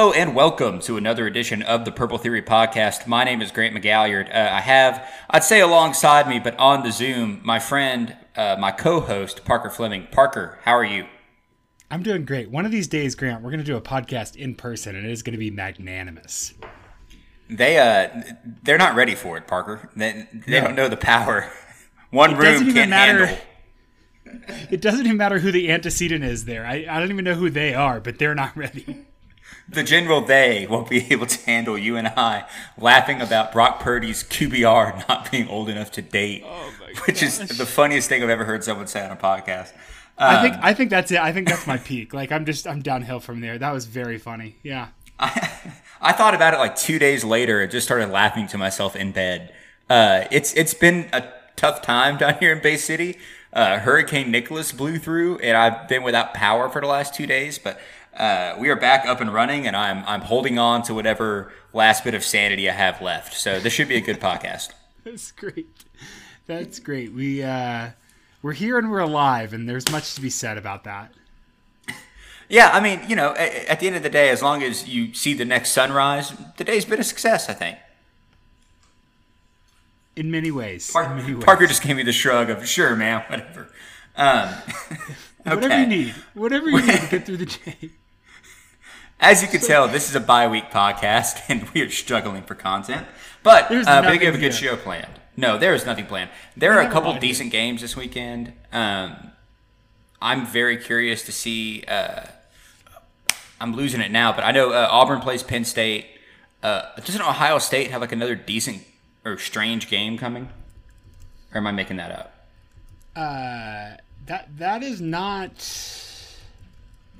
Hello and welcome to another edition of the Purple Theory Podcast. My name is Grant McGalliard. Uh, I have, I'd say alongside me, but on the Zoom, my friend, uh, my co host, Parker Fleming. Parker, how are you? I'm doing great. One of these days, Grant, we're going to do a podcast in person, and it is going to be magnanimous. They, uh, they're not ready for it, Parker. They, they no. don't know the power. One it room can't matter. handle. It doesn't even matter who the antecedent is there. I, I don't even know who they are, but they're not ready the general they won't be able to handle you and I laughing about Brock Purdy's QBR not being old enough to date, oh which is the funniest thing I've ever heard someone say on a podcast. Um, I think I think that's it. I think that's my peak. Like I'm just I'm downhill from there. That was very funny. Yeah. I, I thought about it like two days later and just started laughing to myself in bed. Uh, it's it's been a tough time down here in Bay City. Uh, Hurricane Nicholas blew through, and I've been without power for the last two days. But uh, we are back up and running, and I'm I'm holding on to whatever last bit of sanity I have left. So this should be a good podcast. That's great. That's great. We uh, we're here and we're alive, and there's much to be said about that. Yeah, I mean, you know, at, at the end of the day, as long as you see the next sunrise, the day's been a success. I think. In many ways. Park, in many ways. Parker just gave me the shrug of "Sure, man, whatever." Um, okay. Whatever you need, whatever you need to get through the day. As you can tell, this is a bi-week podcast, and we are struggling for content. But uh, we have a good show planned. No, there is nothing planned. There are a couple decent games this weekend. Um, I'm very curious to see. Uh, I'm losing it now, but I know uh, Auburn plays Penn State. Uh, doesn't Ohio State have like another decent or strange game coming? Or am I making that up? Uh, that that is not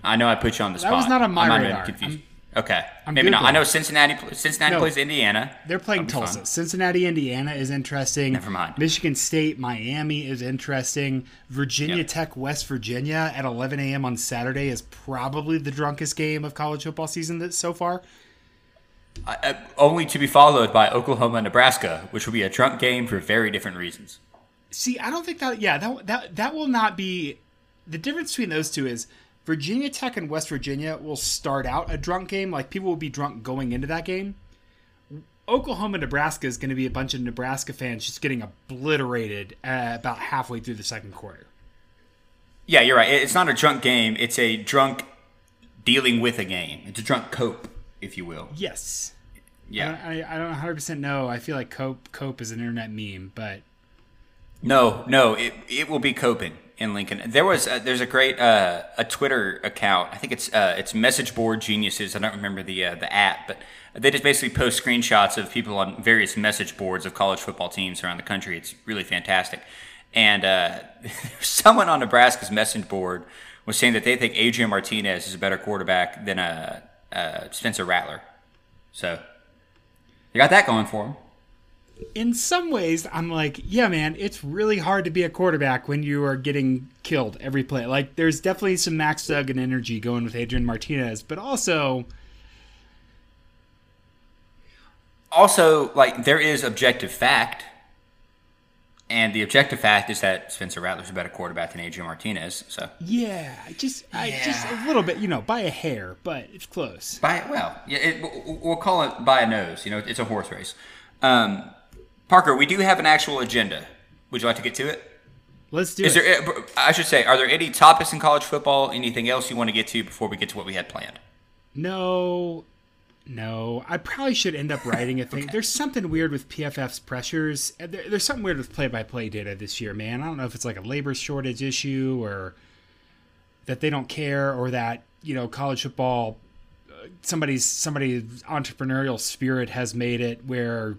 I know I put you on the spot. That was not on my I'm radar. Confused. I'm, okay, I'm maybe Googling. not. I know Cincinnati. Cincinnati no, plays Indiana. They're playing Tulsa. Fun. Cincinnati, Indiana is interesting. Never mind. Michigan State, Miami is interesting. Virginia yep. Tech, West Virginia at 11 a.m. on Saturday is probably the drunkest game of college football season that, so far. Uh, only to be followed by Oklahoma, Nebraska, which will be a drunk game for very different reasons. See, I don't think that. Yeah, that that that will not be. The difference between those two is Virginia Tech and West Virginia will start out a drunk game. Like people will be drunk going into that game. Oklahoma, Nebraska is going to be a bunch of Nebraska fans just getting obliterated uh, about halfway through the second quarter. Yeah, you're right. It's not a drunk game. It's a drunk dealing with a game. It's a drunk cope, if you will. Yes. Yeah. I, I, I don't 100% know. I feel like cope cope is an internet meme, but no, no, it it will be coping in Lincoln. There was a, there's a great uh, a Twitter account. I think it's uh, it's Message Board Geniuses. I don't remember the uh, the app, but they just basically post screenshots of people on various message boards of college football teams around the country. It's really fantastic. And uh, someone on Nebraska's message board was saying that they think Adrian Martinez is a better quarterback than uh, uh, Spencer Rattler. So you got that going for him in some ways, I'm like, yeah, man, it's really hard to be a quarterback when you are getting killed every play. Like, there's definitely some Max Duggan energy going with Adrian Martinez, but also. Also, like, there is objective fact. And the objective fact is that Spencer Rattler's a better quarterback than Adrian Martinez. So yeah, just yeah. I, just a little bit, you know, by a hair, but it's close. By well, yeah, it, we'll call it by a nose. You know, it's a horse race. Um, Parker, we do have an actual agenda. Would you like to get to it? Let's do Is it. There, I should say, are there any topics in college football? Anything else you want to get to before we get to what we had planned? No, no. I probably should end up writing a thing. okay. There's something weird with PFF's pressures. There, there's something weird with play-by-play data this year, man. I don't know if it's like a labor shortage issue or that they don't care, or that you know college football uh, somebody's somebody's entrepreneurial spirit has made it where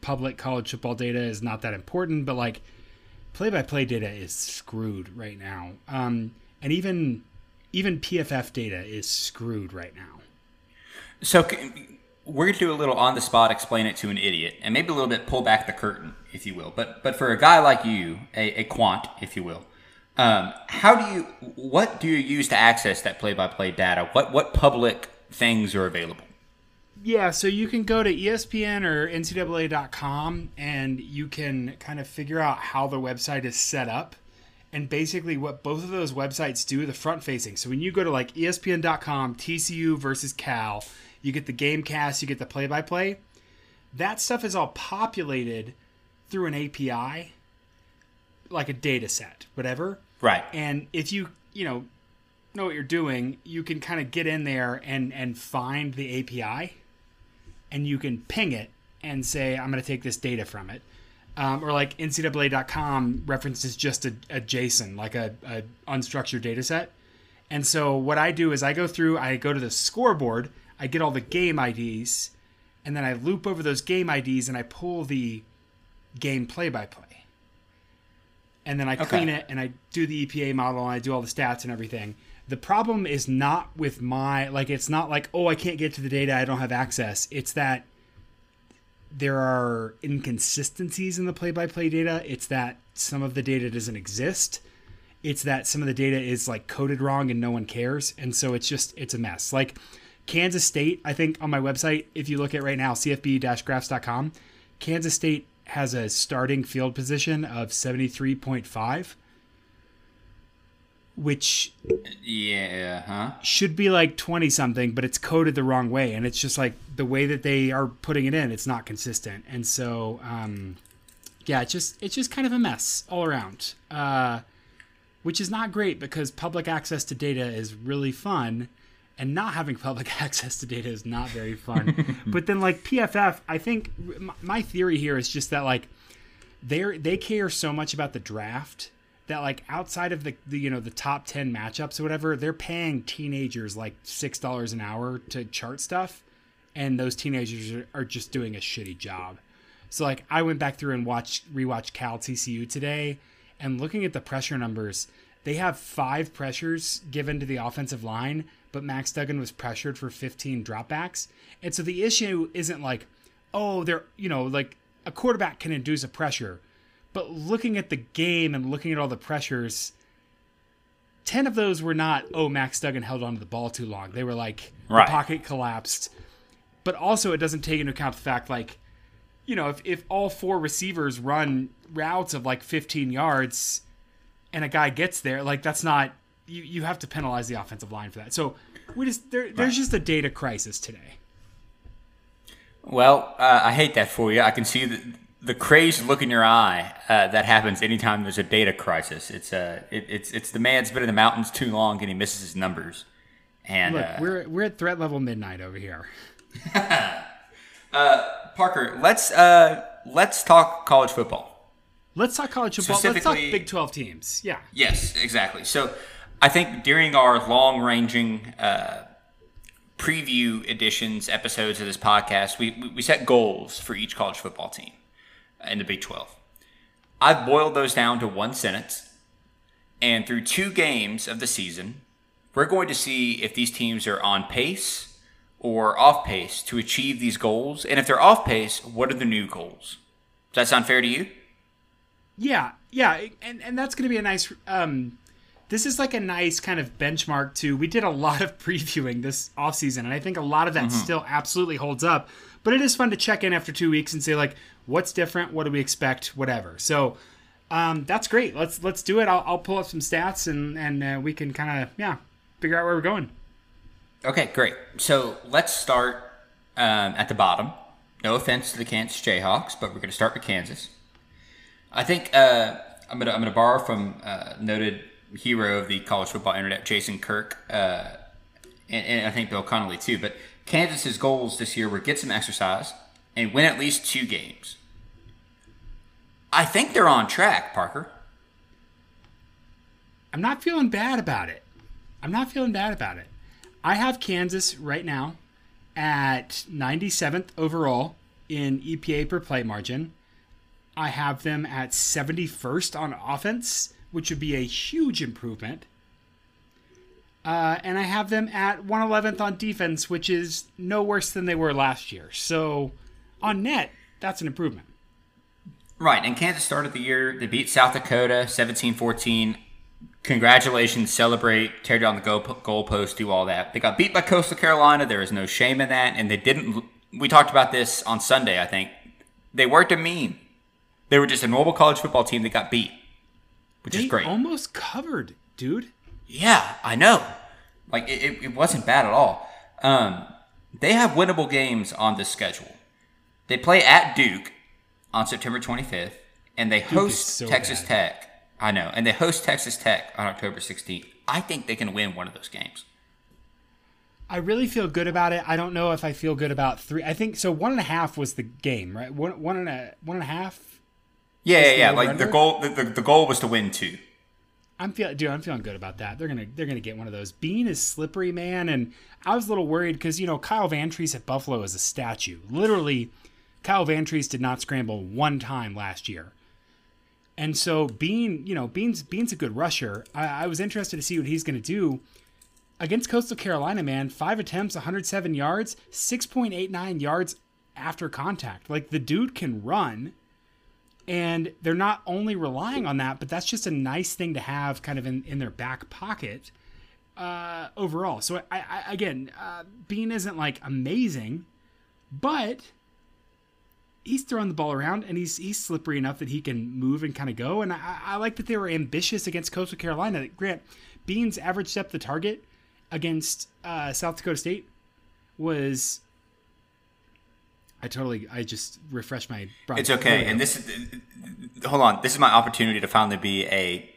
public college football data is not that important, but like play by play data is screwed right now. Um, and even even PFF data is screwed right now. So we're going to do a little on the spot explain it to an idiot and maybe a little bit pull back the curtain, if you will. But but for a guy like you, a, a quant, if you will, um, how do you what do you use to access that play by play data? What what public things are available? Yeah, so you can go to ESPN or NCAA.com and you can kind of figure out how the website is set up. And basically, what both of those websites do, the front facing. So when you go to like ESPN.com, TCU versus Cal, you get the game cast, you get the play by play. That stuff is all populated through an API, like a data set, whatever. Right. And if you, you know, know what you're doing, you can kind of get in there and and find the API, and you can ping it and say, I'm going to take this data from it. Um, or like NCAA.com references just a, a JSON, like a, a unstructured data set. And so what I do is I go through, I go to the scoreboard, I get all the game IDs, and then I loop over those game IDs and I pull the game play by play. And then I clean it and I do the EPA model and I do all the stats and everything. The problem is not with my like it's not like oh I can't get to the data I don't have access. It's that there are inconsistencies in the play-by-play data. It's that some of the data doesn't exist. It's that some of the data is like coded wrong and no one cares, and so it's just it's a mess. Like Kansas State, I think on my website, if you look at right now, cfb-graphs.com, Kansas State has a starting field position of 73.5, which Yeah. Huh. should be like 20 something, but it's coded the wrong way. And it's just like the way that they are putting it in, it's not consistent. And so, um, yeah, it's just, it's just kind of a mess all around, uh, which is not great because public access to data is really fun and not having public access to data is not very fun. but then like PFF, I think my theory here is just that like they they care so much about the draft that like outside of the, the you know the top 10 matchups or whatever they're paying teenagers like six dollars an hour to chart stuff and those teenagers are, are just doing a shitty job. So like i went back through and watched rewatched cal tcu today and looking at the pressure numbers they have five pressures given to the offensive line but max duggan was pressured for 15 dropbacks. And so the issue isn't like oh they're you know like a quarterback can induce a pressure but looking at the game and looking at all the pressures, 10 of those were not, oh, Max Duggan held onto the ball too long. They were like, Right. the pocket collapsed. But also, it doesn't take into account the fact, like, you know, if, if all four receivers run routes of like 15 yards and a guy gets there, like, that's not, you, you have to penalize the offensive line for that. So we just, there, there's just a data crisis today. Well, uh, I hate that for you. I can see the, the crazed look in your eye uh, that happens anytime there's a data crisis. It's uh, it, it's it's the man's been in the mountains too long and he misses his numbers. And Look, uh, we're, we're at threat level midnight over here. Parker, let's uh, let's talk college football. Let's talk college football. Let's talk Big 12 teams. Yeah. Yes, exactly. So I think during our long ranging uh, preview editions, episodes of this podcast, we- we set goals for each college football team in the Big 12. I've boiled those down to one sentence. And through two games of the season, we're going to see if these teams are on pace or off pace to achieve these goals. And if they're off pace, what are the new goals? Does that sound fair to you? Yeah. Yeah. And, and that's going to be a nice. Um, this is like a nice kind of benchmark to. We did a lot of previewing this offseason, and I think a lot of that still absolutely holds up. But it is fun to check in after two weeks and say, like, what's different? What do we expect? Whatever. So. Um, that's great. Let's let's do it. I'll, I'll pull up some stats and and uh, we can kind of yeah figure out where we're going. Okay, great. So let's start um, at the bottom. No offense to the Kansas Jayhawks, but we're going to start with Kansas. I think uh, I'm going to I'm to borrow from uh, noted hero of the college football internet, Jason Kirk, uh, and, and I think Bill Connolly too. But Kansas's goals this year were get some exercise and win at least two games. I think they're on track, Parker. I'm not feeling bad about it. I'm not feeling bad about it. I have Kansas right now at 97th overall in EPA per play margin. I have them at 71st on offense, which would be a huge improvement. Uh, and I have them at 111th on defense, which is no worse than they were last year. So on net, that's an improvement. Right, and Kansas started the year. They beat South Dakota 17 14. Congratulations, celebrate, tear down the goal, goalpost, do all that. They got beat by Coastal Carolina. There is no shame in that. And they didn't. We talked about this on Sunday, I think. They weren't a meme. They were just a normal college football team that got beat. which they is great. almost covered, dude. Yeah, I know. Like it, it, wasn't bad at all. Um, they have winnable games on this schedule. They play at Duke on September 25th, and they host so Texas bad. Tech. I know, and they host Texas Tech on October 16th. I think they can win one of those games. I really feel good about it. I don't know if I feel good about three. I think so. One and a half was the game, right? One, one and a one and a half. Yeah, yeah, yeah. Like the goal, the, the, the goal was to win two. I'm feeling, dude. I'm feeling good about that. They're gonna they're gonna get one of those. Bean is slippery, man, and I was a little worried because you know Kyle Vantrease at Buffalo is a statue. Literally, Kyle Vantrease did not scramble one time last year, and so Bean, you know, Bean's Bean's a good rusher. I, I was interested to see what he's gonna do against Coastal Carolina. Man, five attempts, 107 yards, 6.89 yards after contact. Like the dude can run and they're not only relying on that, but that's just a nice thing to have kind of in, in their back pocket uh, overall. So I, I again, uh, Bean isn't like amazing, but he's throwing the ball around and he's he's slippery enough that he can move and kind of go. And I, I like that they were ambitious against Coastal Carolina. Grant Bean's average depth of target against uh, South Dakota State was. I totally. I just refreshed my. It's okay. And this is, hold on. This is my opportunity to finally be a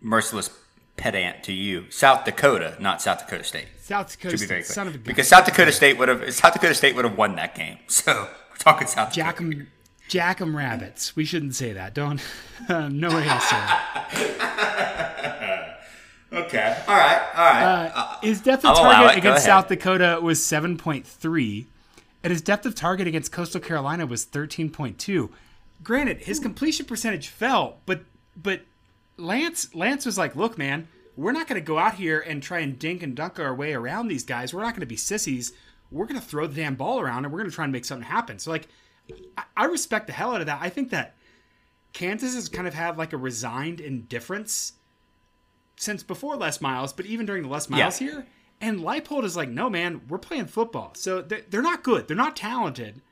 merciless pedant to you. South Dakota, not South Dakota State. South Dakota be very State, clear. son of a gun. because South Dakota State would have South Dakota State would have won that game. So we're talking South Jack Dakota. 'em, Jack 'em rabbits. We shouldn't say that. Don't. Um, no way else. Okay. All right. All right. uh, his depth of I'll target against. South Dakota was seven point three, and his depth of target against Coastal Carolina was thirteen point two. Granted, his hmm. completion percentage fell, but but Lance Lance was like, "Look, man, we're not going to go out here and try and dink and dunk our way around these guys. We're not going to be sissies. We're going to throw the damn ball around and we're going to try and make something happen." So like, I, I respect the hell out of that. I think that Kansas has kind of had like a resigned indifference since before Les Miles, but even during the Les Miles Yeah. here. And Leipold is like, no, man, we're playing football. So they're, not good. They're not talented,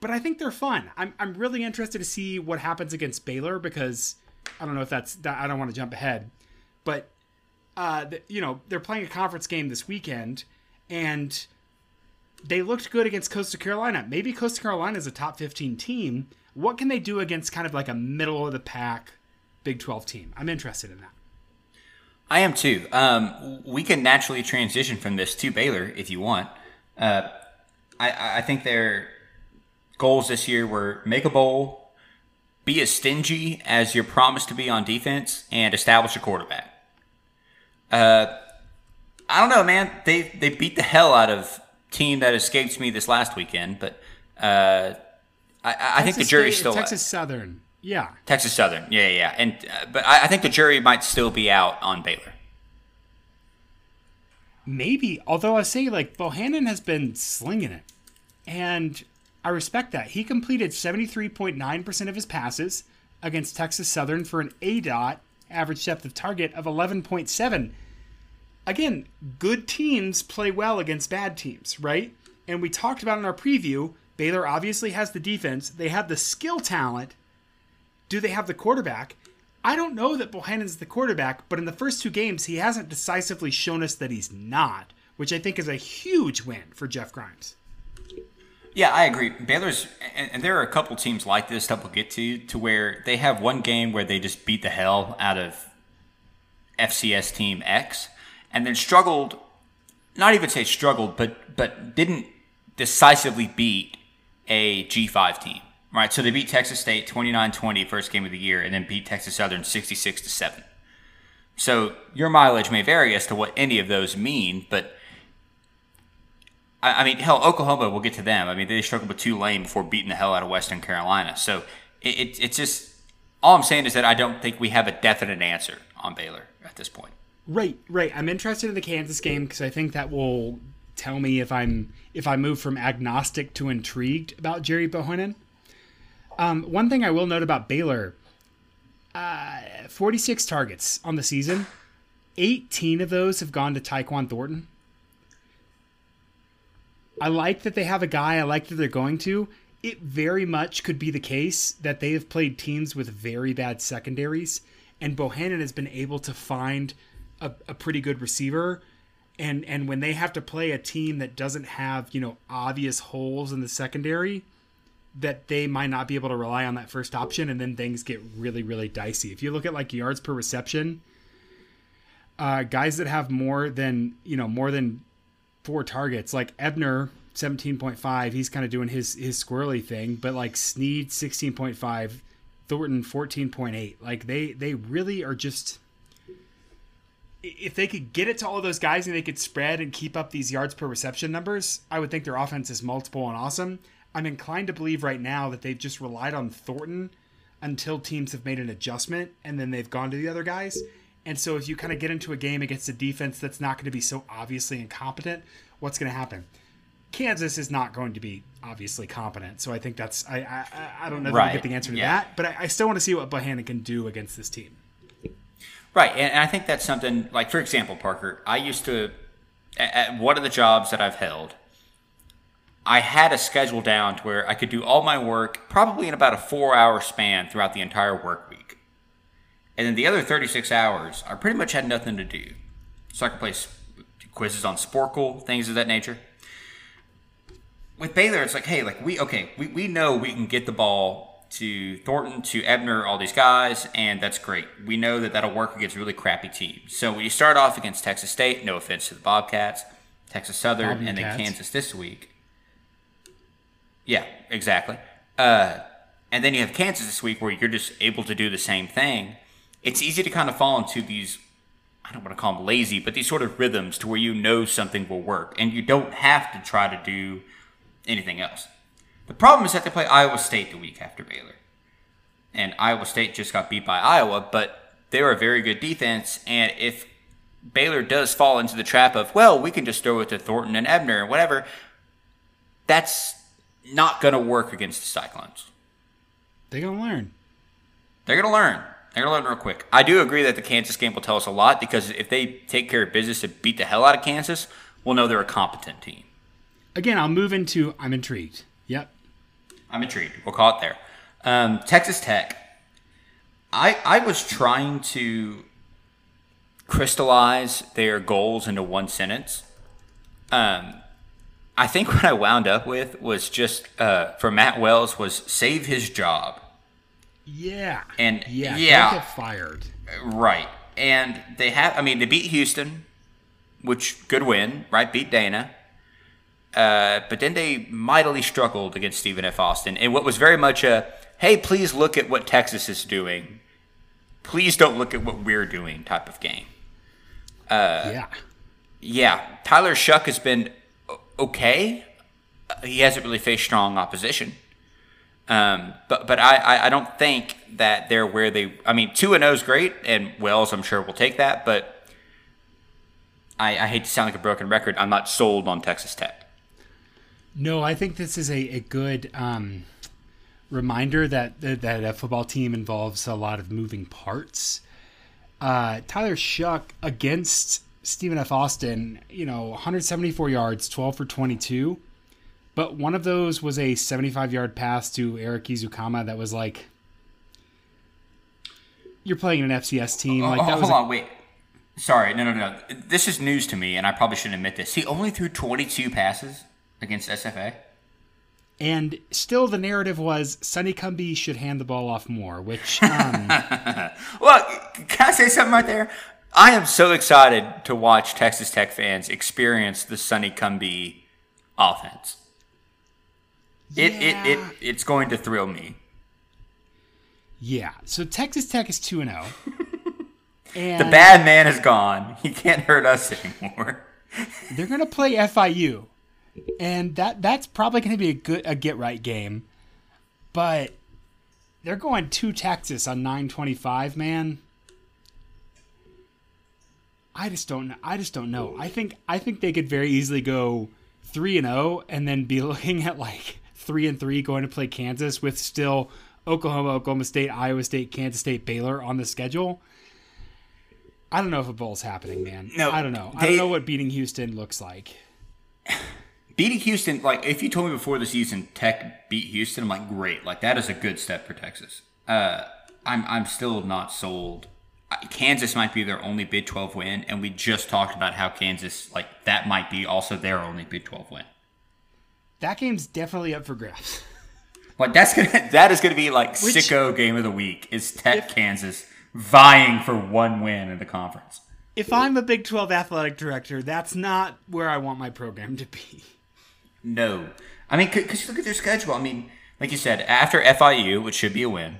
but I think they're fun. I'm, I'm really interested to see what happens against Baylor because I don't know if that's, that, I don't want to jump ahead, but, uh, you know, they're playing a conference game this weekend and they looked good against Coastal Carolina. Maybe Coastal Carolina is a top 15 team. What can they do against kind of like a middle of the pack Big 12 team? I'm interested in that. I am too. Um, we can naturally transition from this to Baylor if you want. Uh, I, I think their goals this year were make a bowl, be as stingy as you're promised to be on defense, and establish a quarterback. Uh, I don't know, man. They they beat the hell out of team that escapes me this last weekend, but uh, I, I think the jury's State- still Texas Southern. Yeah. Texas Southern. Yeah, yeah, yeah. And uh, but I, I think the jury might still be out on Baylor. Maybe. Although I say like Bohanon has been slinging it. And I respect that. He completed 73.9% of his passes against Texas Southern for an A dot average depth of target of 11.7. Again, good teams play well against bad teams, right? And we talked about in our preview, Baylor obviously has the defense, they have the skill talent. Do they have the quarterback? I don't know that Bohanon's the quarterback, but in the first two games, he hasn't decisively shown us that he's not, which I think is a huge win for Jeff Grimes. Yeah, I agree. Baylor's, and, there are a couple teams like this that we'll get to, to where they have one game where they just beat the hell out of FCS team X, and then struggled. Not even say struggled, but but didn't decisively beat a G5 team. Right, so they beat Texas State 29-20 first game of the year, and then beat Texas Southern 66 to seven. So your mileage may vary as to what any of those mean, but I, I mean, hell, Oklahoma, we'll get to them. I mean, they struggled with Tulane before beating the hell out of Western Carolina. So it, it, it's just all I'm saying is that I don't think we have a definite answer on Baylor at this point. Right, right. I'm interested in the Kansas game because I think that will tell me if I'm if I move from agnostic to intrigued about Gerry Bohanon. Um, one thing I will note about Baylor: uh, 46 targets on the season, 18 of those have gone to Tyquan Thornton. I like that they have a guy. I like that they're going to. It very much could be the case that they have played teams with very bad secondaries, and Bohanon has been able to find a, a pretty good receiver. And and when they have to play a team that doesn't have you know obvious holes in the secondary, that they might not be able to rely on that first option, and then things get really really dicey. If you look at like yards per reception, uh, guys that have more than you know more than four targets, like Ebner 17.5, he's kind of doing his his squirrely thing, but like Sneed 16.5, Thornton 14.8. Like they they really are just if they could get it to all those guys and they could spread and keep up these yards per reception numbers, I would think their offense is multiple and awesome. I'm inclined to believe right now that they've just relied on Thornton until teams have made an adjustment and then they've gone to the other guys. And so if you kind of get into a game against a defense that's not going to be so obviously incompetent, what's going to happen? Kansas is not going to be obviously competent. So I think that's I I, I don't know right. we get the answer to yeah. that, but I, I still want to see what Bohanon can do against this team. Right, and I think that's something like, for example, Parker. I used to at one of the jobs that I've held. I had a schedule down to where I could do all my work probably in about a four-hour span throughout the entire work week, and then the other thirty-six hours I pretty much had nothing to do, so I could play quizzes on Sporcle, things of that nature. With Baylor, it's like, hey, like we okay, we, we know we can get the ball to Thornton, to Ebner, all these guys, and that's great. We know that that'll work against really crappy teams. So when you start off against Texas State, no offense to the Bobcats, Texas Southern, Bobby and then Kansas this week. Yeah, exactly. Uh, and then you have Kansas this week where you're just able to do the same thing. It's easy to kind of fall into these, I don't want to call them lazy, but these sort of rhythms to where you know something will work and you don't have to try to do anything else. The problem is that they play Iowa State the week after Baylor. And Iowa State just got beat by Iowa, but they're a very good defense. And if Baylor does fall into the trap of, well, we can just throw it to Thornton and Ebner and whatever, that's not going to work against the Cyclones. They're going to learn. They're going to learn. They're going to learn real quick. I do agree that the Kansas game will tell us a lot because if they take care of business and beat the hell out of Kansas, we'll know they're a competent team. Again, I'll move into I'm intrigued. Yep. I'm intrigued. We'll call it there. Um, Texas Tech. I I was trying to crystallize their goals into one sentence. Um, I think what I wound up with was just uh, for Matt Wells was save his job. Yeah. And yeah, yeah, get fired. Right. And they have. I mean, they beat Houston, which good win, right? Beat Dana. Uh, but then they mightily struggled against Stephen F. Austin in what was very much a hey, please look at what Texas is doing. Please don't look at what we're doing type of game. Uh, yeah. Yeah. Tyler Shough has been okay. He hasn't really faced strong opposition. Um, but but I, I don't think that they're where they. I mean, two and zero is great, and Wells I'm sure will take that. But I, I hate to sound like a broken record. I'm not sold on Texas Tech. No, I think this is a, a good um, reminder that, that a football team involves a lot of moving parts. Uh, Tyler Shough against Stephen F. Austin, you know, 174 yards, 12 for 22. But one of those was a 75 yard pass to Erik Ezukanma that was like, you're playing an FCS team. Oh, like that hold was on, a- wait. Sorry, no, no, no. This is news to me, and I probably shouldn't admit this. He only threw 22 passes against SFA. And still, the narrative was Sonny Cumbie should hand the ball off more, which. Um, well, can I say something right there? I am so excited to watch Texas Tech fans experience the Sonny Cumbie offense. It, yeah. it, it, it's going to thrill me. Yeah. So Texas Tech is 2 0. The bad man is gone. He can't hurt us anymore. they're going to play FIU and that that's probably going to be a good a get right game. But they're going to Texas on 925, man. I just don't know. I just don't know. I think I think they could very easily go 3 and 0 and then be looking at like 3 and 3 going to play Kansas with still Oklahoma, Oklahoma State, Iowa State, Kansas State, Baylor on the schedule. I don't know if a bowl's happening, man. No, I don't know. They, I don't know what beating Houston looks like beating Houston, like if you told me before the season Tech beat Houston, I'm like, great, like that is a good step for Texas. Uh, I'm I'm still not sold Kansas might be their only Big 12 win, and we just talked about how Kansas, like, that might be also their only Big 12 win. That game's definitely up for grabs. Like that's gonna that is gonna be like Which- sicko game of the week is Tech Kansas vying for one win in the conference. If I'm a Big 12 athletic director, that's not where I want my program to be. No, I mean because you look at their schedule. I mean, like you said, after FIU, which should be a win,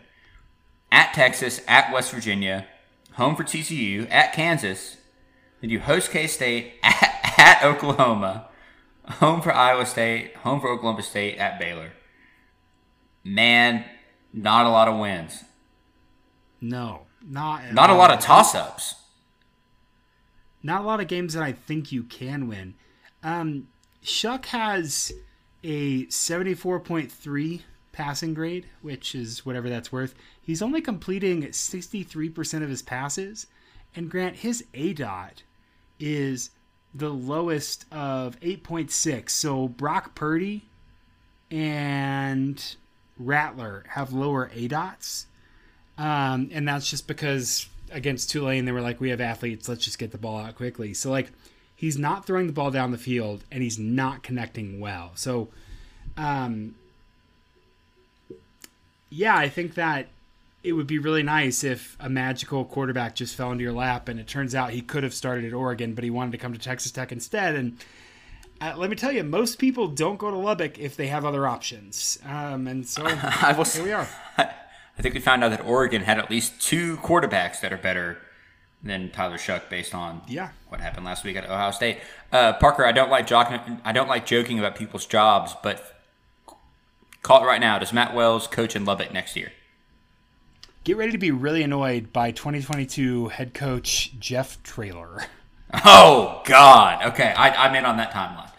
at Texas, at West Virginia, home for TCU, at Kansas, then you host K State, at, at Oklahoma, home for Iowa State, home for Oklahoma State, at Baylor. Man, not a lot of wins. No, not at Not a lot of toss ups. not a lot of games that I think you can win. Um, Shough has a 74.3 passing grade, which is whatever that's worth. He's only completing 63% of his passes. And Grant, his A dot is the lowest of 8.6. So Brock Purdy and Rattler have lower A dots. Um, and that's just because against Tulane, they were like, we have athletes, let's just get the ball out quickly. So, like, he's not throwing the ball down the field and he's not connecting well. So, um, yeah, I think that it would be really nice if a magical quarterback just fell into your lap and it turns out he could have started at Oregon, but he wanted to come to Texas Tech instead. And uh, let me tell you, most people don't go to Lubbock if they have other options. Um, and so I will. here we are. I think we found out that Oregon had at least two quarterbacks that are better than Tyler Shough based on Yeah. what happened last week at Ohio State. Uh, Parker, I don't like joking. I don't like joking about people's jobs, but call it right now. Does Matt Wells coach in Lubbock next year? Get ready to be really annoyed by 2022 head coach Jeff Traylor. Oh God. Okay, I, I'm in on that timeline.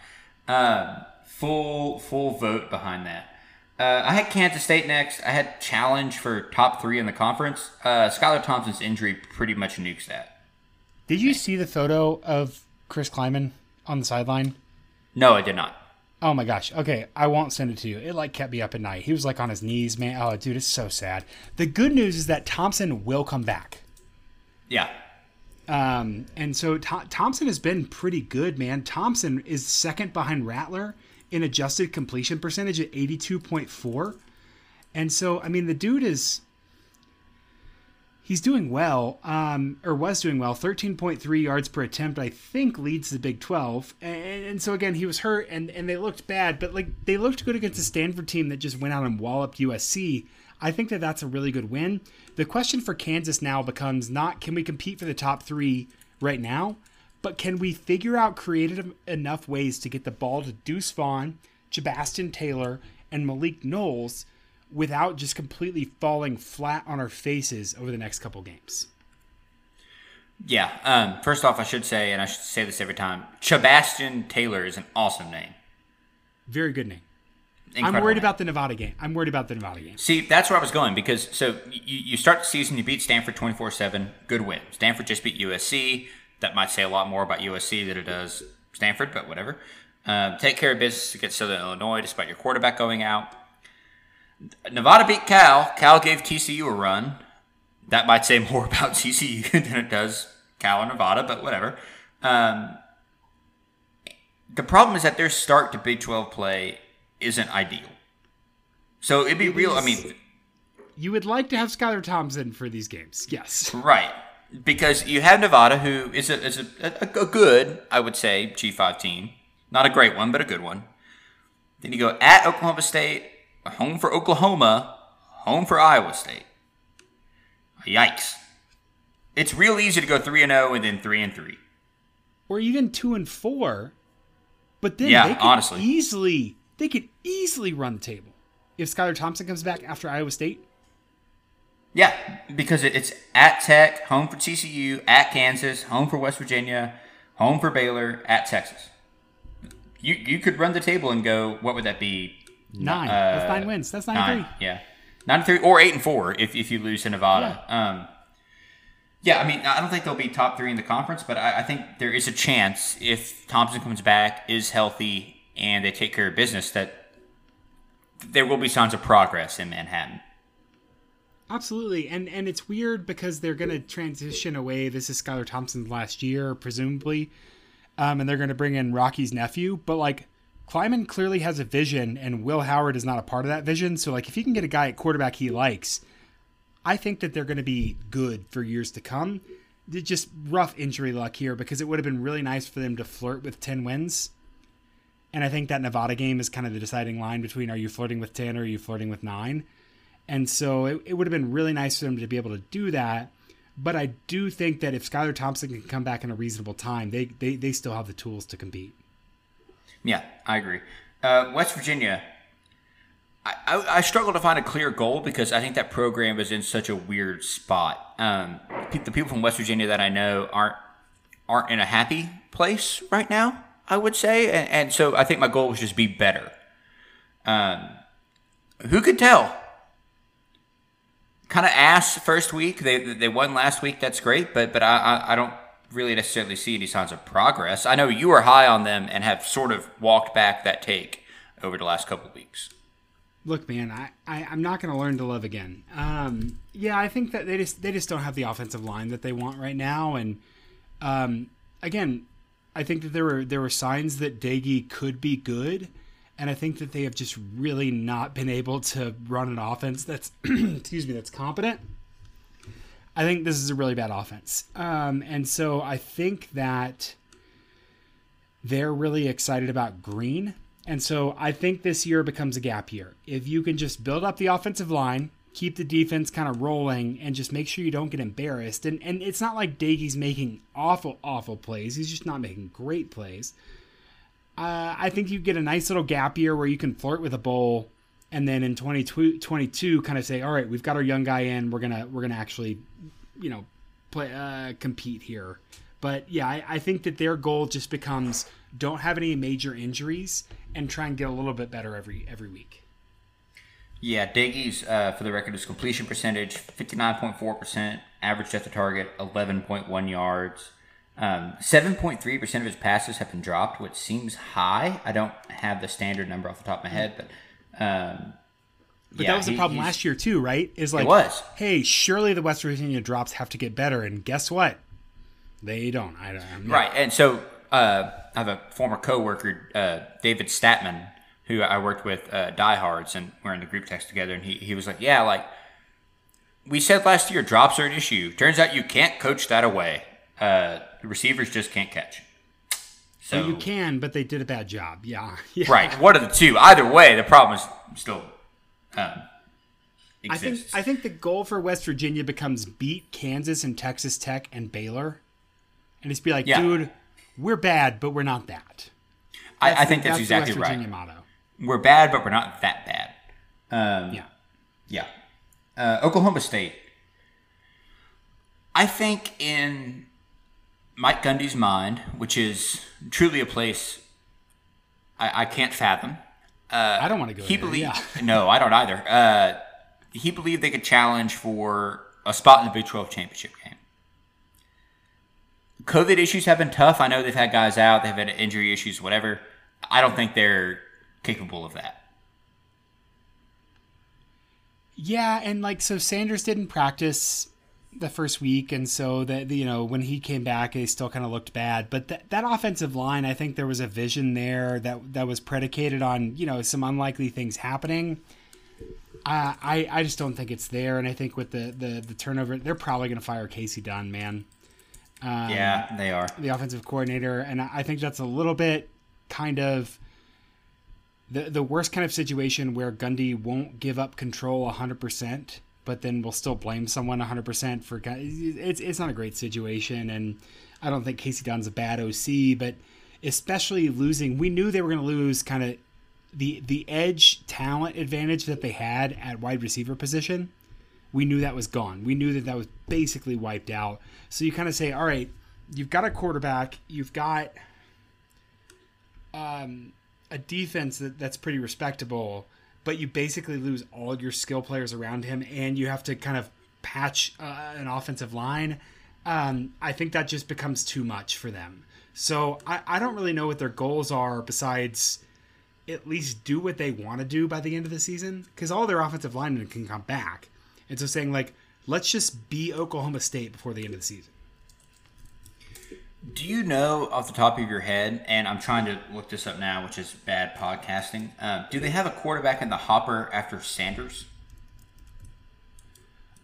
Um, full full vote behind that. Uh, I had Kansas State next. I had challenge for top three in the conference. Uh, Skylar Thompson's injury pretty much nukes that. Did you see the photo of Chris Klieman on the sideline? No, I did not. Oh my gosh. Okay, I won't send it to you. It like kept me up at night. He was like on his knees, man. Oh, dude, it's so sad. The good news is that Thompson will come back. Yeah. Um, and so Tho- Thompson has been pretty good, man. Thompson is second behind Rattler in adjusted completion percentage at 82.4. And so, I mean, the dude is he's doing well, um, or was doing well. 13.3 yards per attempt, I think, leads the Big 12. And, and so again, he was hurt, and and they looked bad, but like they looked good against a Stanford team that just went out and walloped USC. I think that that's a really good win. The question for Kansas now becomes not can we compete for the top three right now, but can we figure out creative enough ways to get the ball to Deuce Vaughn, Jabastin Taylor, and Malik Knowles without just completely falling flat on our faces over the next couple games? Yeah. Um, first off, I should say, and I should say this every time, Sebastian Taylor is an awesome name. Very good name. I'm worried name. about the Nevada game. I'm worried about the Nevada game. See, that's where I was going because so you, you start the season, you beat Stanford 24 7, good win. Stanford just beat USC. That might say a lot more about USC than it does Stanford, but whatever. Um, take care of business against Southern Illinois despite your quarterback going out. Nevada beat Cal. Cal gave TCU a run. That might say more about TCU than it does Cal or Nevada, but whatever. Um, the problem is that their start to Big 12 play isn't ideal. So it'd be real. I mean, You would like to have Skylar Thompson for these games, yes. right. Because you have Nevada, who is a, is a, a, a good, I would say, G5 team. Not a great one, but a good one. Then you go at Oklahoma State, home for Oklahoma, home for Iowa State. Yikes. It's real easy to go 3 and 0 and then 3 and 3. Or even two and four. But then Yeah, they could honestly. easily they could easily run the table if Skylar Thompson comes back after Iowa State. Yeah, because it's at Tech, home for TCU, at Kansas, home for West Virginia, home for Baylor, at Texas. You you could run the table and go. What would that be? Nine. Uh, That's nine wins. That's nine, Nine. three. Yeah, nine and three or eight and four if if you lose to Nevada. Um, yeah, I mean, I don't think they'll be top three in the conference, but I, I think there is a chance if Thompson comes back, is healthy, and they take care of business, that there will be signs of progress in Manhattan. Absolutely, and and it's weird because they're going to transition away. This is Skylar Thompson's last year, presumably, um, and they're going to bring in Rocky's nephew. But like, Klieman clearly has a vision, and Will Howard is not a part of that vision. So like, if he can get a guy at quarterback he likes, I think that they're going to be good for years to come. Just rough injury luck here because it would have been really nice for them to flirt with ten wins. And I think that Nevada game is kind of the deciding line between are you flirting with 10 or are you flirting with 9? And so it, it would have been really nice for them to be able to do that. But I do think that if Skylar Thompson can come back in a reasonable time, they, they, they still have the tools to compete. Yeah, I agree. Uh, West Virginia, I, I, I, struggle to find a clear goal because I think that program is in such a weird spot. Um, the people from West Virginia that I know aren't aren't in a happy place right now. I would say, and, and so I think my goal was just be better. Um, who could tell? Kind of ass first week. They they won last week. That's great, but but I, I, I don't really necessarily see any signs of progress. I know you are high on them and have sort of walked back that take over the last couple of weeks. Look, man, I, I am not going to learn to love again. Um, yeah, I think that they just they just don't have the offensive line that they want right now, and um, again, I think that there were there were signs that Doege could be good, and I think that they have just really not been able to run an offense that's excuse me that's competent. I think this is a really bad offense, um, and so I think that they're really excited about Greene, and so I think this year becomes a gap year. If you can just build up the offensive line, keep the defense kind of rolling and just make sure you don't get embarrassed. And and it's not like Doege's making awful, awful plays. He's just not making great plays. Uh, I think you get a nice little gap year where you can flirt with a bowl, and then in 2022 kind of say, all right, we've got our young guy in. We're gonna we're gonna actually, you know, play uh, compete here. But yeah, I, I think that their goal just becomes don't have any major injuries and try and get a little bit better every every week. Yeah, Doege's, uh, for the record, his completion percentage 59.4%, average depth of target 11.1 yards. Um, 7.3% of his passes have been dropped, which seems high. I don't have the standard number off the top of my head, but. Um, but yeah, that was the problem last year too, right? Is like, was. hey, surely the West Virginia drops have to get better, and guess what? They don't. I don't. Right, and so uh, I have a former coworker, uh, David Statman, who I worked with uh, diehards and we're in the group text together, and he, he was like, yeah, like we said last year, drops are an issue. Turns out you can't coach that away. Uh, the receivers just can't catch. So well, you can, but they did a bad job. Yeah. yeah. Right. What are the two? Either way, the problem is still. Um, I think I think the goal for West Virginia becomes beat Kansas and Texas Tech and Baylor, and just be like, yeah. dude, we're bad, but we're not that. I, I, think the, that's, that's exactly right. Motto we're bad, but we're not that bad. Um, yeah. Yeah. Uh, Oklahoma State. I think in Mike Gundy's mind, which is truly a place I, I can't fathom. Uh, I don't want to go. He there, believed. Yeah. no, I don't either. Uh, he believed they could challenge for a spot in the Big 12 championship game. COVID issues have been tough. I know they've had guys out, they've had injury issues, whatever. I don't think they're capable of that. Yeah, and like so Sanders didn't practice the first week, and so that you know when he came back, they still kind of looked bad. But that that offensive line, I think there was a vision there that that was predicated on you know some unlikely things happening. Uh, I I just don't think it's there, and I think with the the, the turnover, they're probably going to fire Kasey Dunn, man. Um, yeah, they are the offensive coordinator, and I think that's a little bit kind of the the worst kind of situation where Gundy won't give up control 100%, but then we'll still blame someone 100% for it's it's not a great situation and I don't think Kasey Dunn's a bad OC, but especially losing, we knew they were going to lose kind of the the edge talent advantage that they had at wide receiver position. We knew that was gone. We knew that that was basically wiped out. So you kind of say, all right, you've got a quarterback, you've got um, a defense that, that's pretty respectable, but you basically lose all your skill players around him, and you have to kind of patch uh, an offensive line. Um, I think that just becomes too much for them. So I, I don't really know what their goals are besides at least do what they want to do by the end of the season because all their offensive linemen can come back. And so saying like, let's just be Oklahoma State before the end of the season. Do you know off the top of your head, and I'm trying to look this up now, which is bad podcasting. Um, do they have a quarterback in the hopper after Sanders?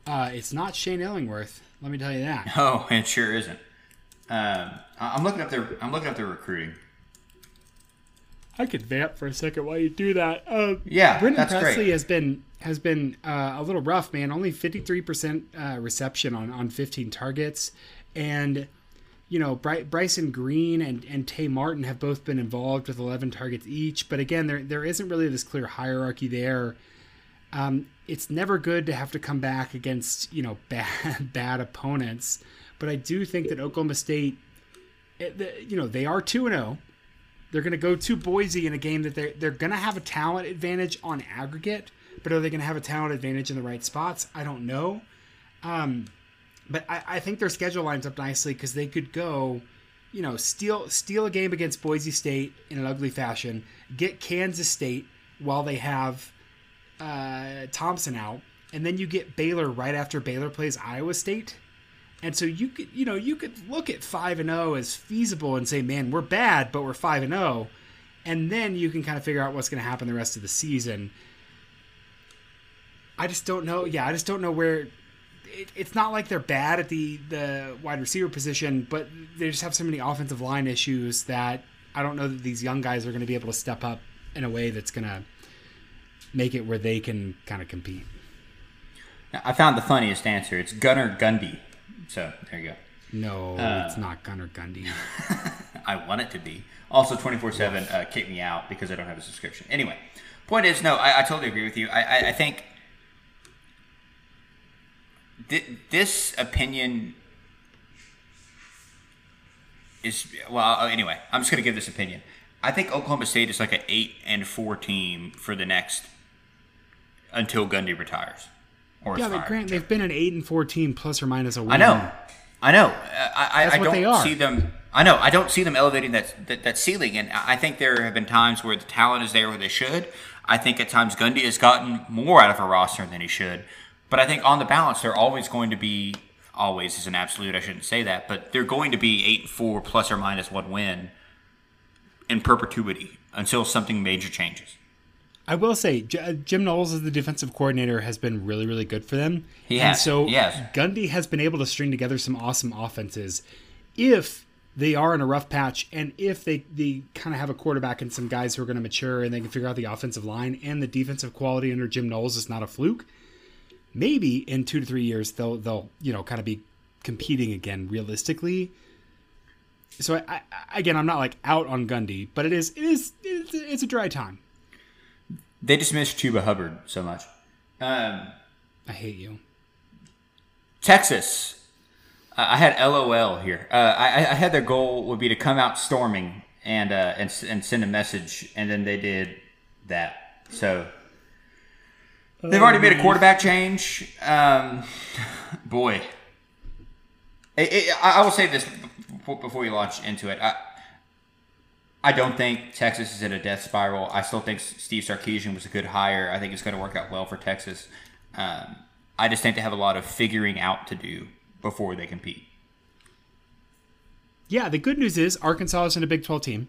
Uh, it's not Shane Illingworth. Let me tell you that. Oh, it sure isn't. Um, I'm looking up their I'm looking up their recruiting. I could vamp for a second while you do that. Uh, Yeah, Brennan Presley great. has been has been uh, a little rough, man. Only fifty three percent uh, reception on on fifteen targets, and you know Bry- Bryson Green and and Tay Martin have both been involved with eleven targets each. But again, there there isn't really this clear hierarchy there. Um, it's never good to have to come back against you know bad bad opponents, but I do think that Oklahoma State, you know, they are two and zero. They're going to go to Boise in a game that they're they're going to have a talent advantage on aggregate, but are they going to have a talent advantage in the right spots? I don't know. Um, but I, I think their schedule lines up nicely because they could go, you know, steal steal a game against Boise State in an ugly fashion, get Kansas State while they have uh, Thompson out, and then you get Baylor right after Baylor plays Iowa State. And so you could, you know, you could look at five and zero as feasible and say, man, we're bad, but we're five and zero, and then you can kind of figure out what's going to happen the rest of the season. I just don't know. Yeah, I just don't know where. It, it's not like they're bad at the the wide receiver position, but they just have so many offensive line issues that I don't know that these young guys are going to be able to step up in a way that's going to make it where they can kind of compete. I found the funniest answer. It's Gunnar Gundy. So there you go. No, Uh. it's not Gunnar Gundy. I want it to be. Also, 24 7 uh, kicked me out because I don't have a subscription. Anyway, point is, no, I, I totally agree with you. I, I, I think thi- this opinion is, well, uh, anyway, I'm just going to give this opinion. I think Oklahoma State is like an 8 and 4 team for the next, until Gundy retires. Or Yeah, but. Grant, they've been an eight and four team plus or minus a win. I know, I know. Uh, I, I, That's I don't see them. I know. I don't see them elevating that, that that ceiling, and I think there have been times where the talent is there where they should. I think at times Gundy has gotten more out of a roster than he should, but I think on the balance they're always going to be. Always is an absolute. I shouldn't say that, but they're going to be eight and four plus or minus one win in perpetuity until something major changes. I will say, J- uh, Jim Knowles as the defensive coordinator has been really, really good for them. He And has, so he has. Gundy has been able to string together some awesome offenses if they are in a rough patch and if they, they kind of have a quarterback and some guys who are going to mature and they can figure out the offensive line and the defensive quality under Jim Knowles is not a fluke. Maybe in two to three years they'll they'll you know kind of be competing again realistically. So I, I, again, I'm not like out on Gundy, but it is it is it's, it's a dry time. They dismissed Chuba Hubbard so much. Um, I hate you. Texas. Uh, I had LOL here. Uh, I, I had their goal would be to come out storming and uh, and and send a message, and then they did that. So they've already made a quarterback change. Um, boy, It- it- I, will say this before, before we launch into it. I, I don't think Texas is in a death spiral. I still think Steve Sarkisian was a good hire. I think it's going to work out well for Texas. Um, I just think they have a lot of figuring out to do before they compete. Yeah, the good news is Arkansas is in a Big 12 team,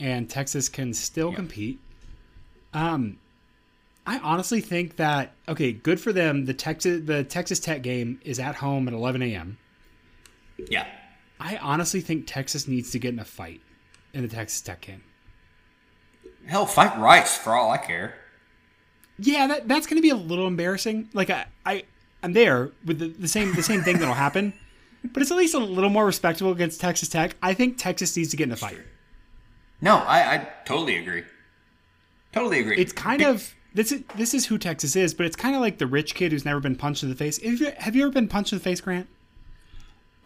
and Texas can still Yeah. compete. Um, I honestly think that okay, good for them. The Texas the Texas Tech game is at home at 11 a.m. Yeah. I honestly think Texas needs to get in a fight in the Texas Tech game. Hell, fight Rice for all I care. Yeah, that, that's going to be a little embarrassing. Like I, I I'm there with the, the same the same thing that'll happen, but it's at least a little more respectable against Texas Tech. I think Texas needs to get in a fight. No, I, I totally agree. Totally agree. It's kind of this is this is who Texas is, but it's kind of like the rich kid who's never been punched in the face. Have you, have you ever been punched in the face, Grant?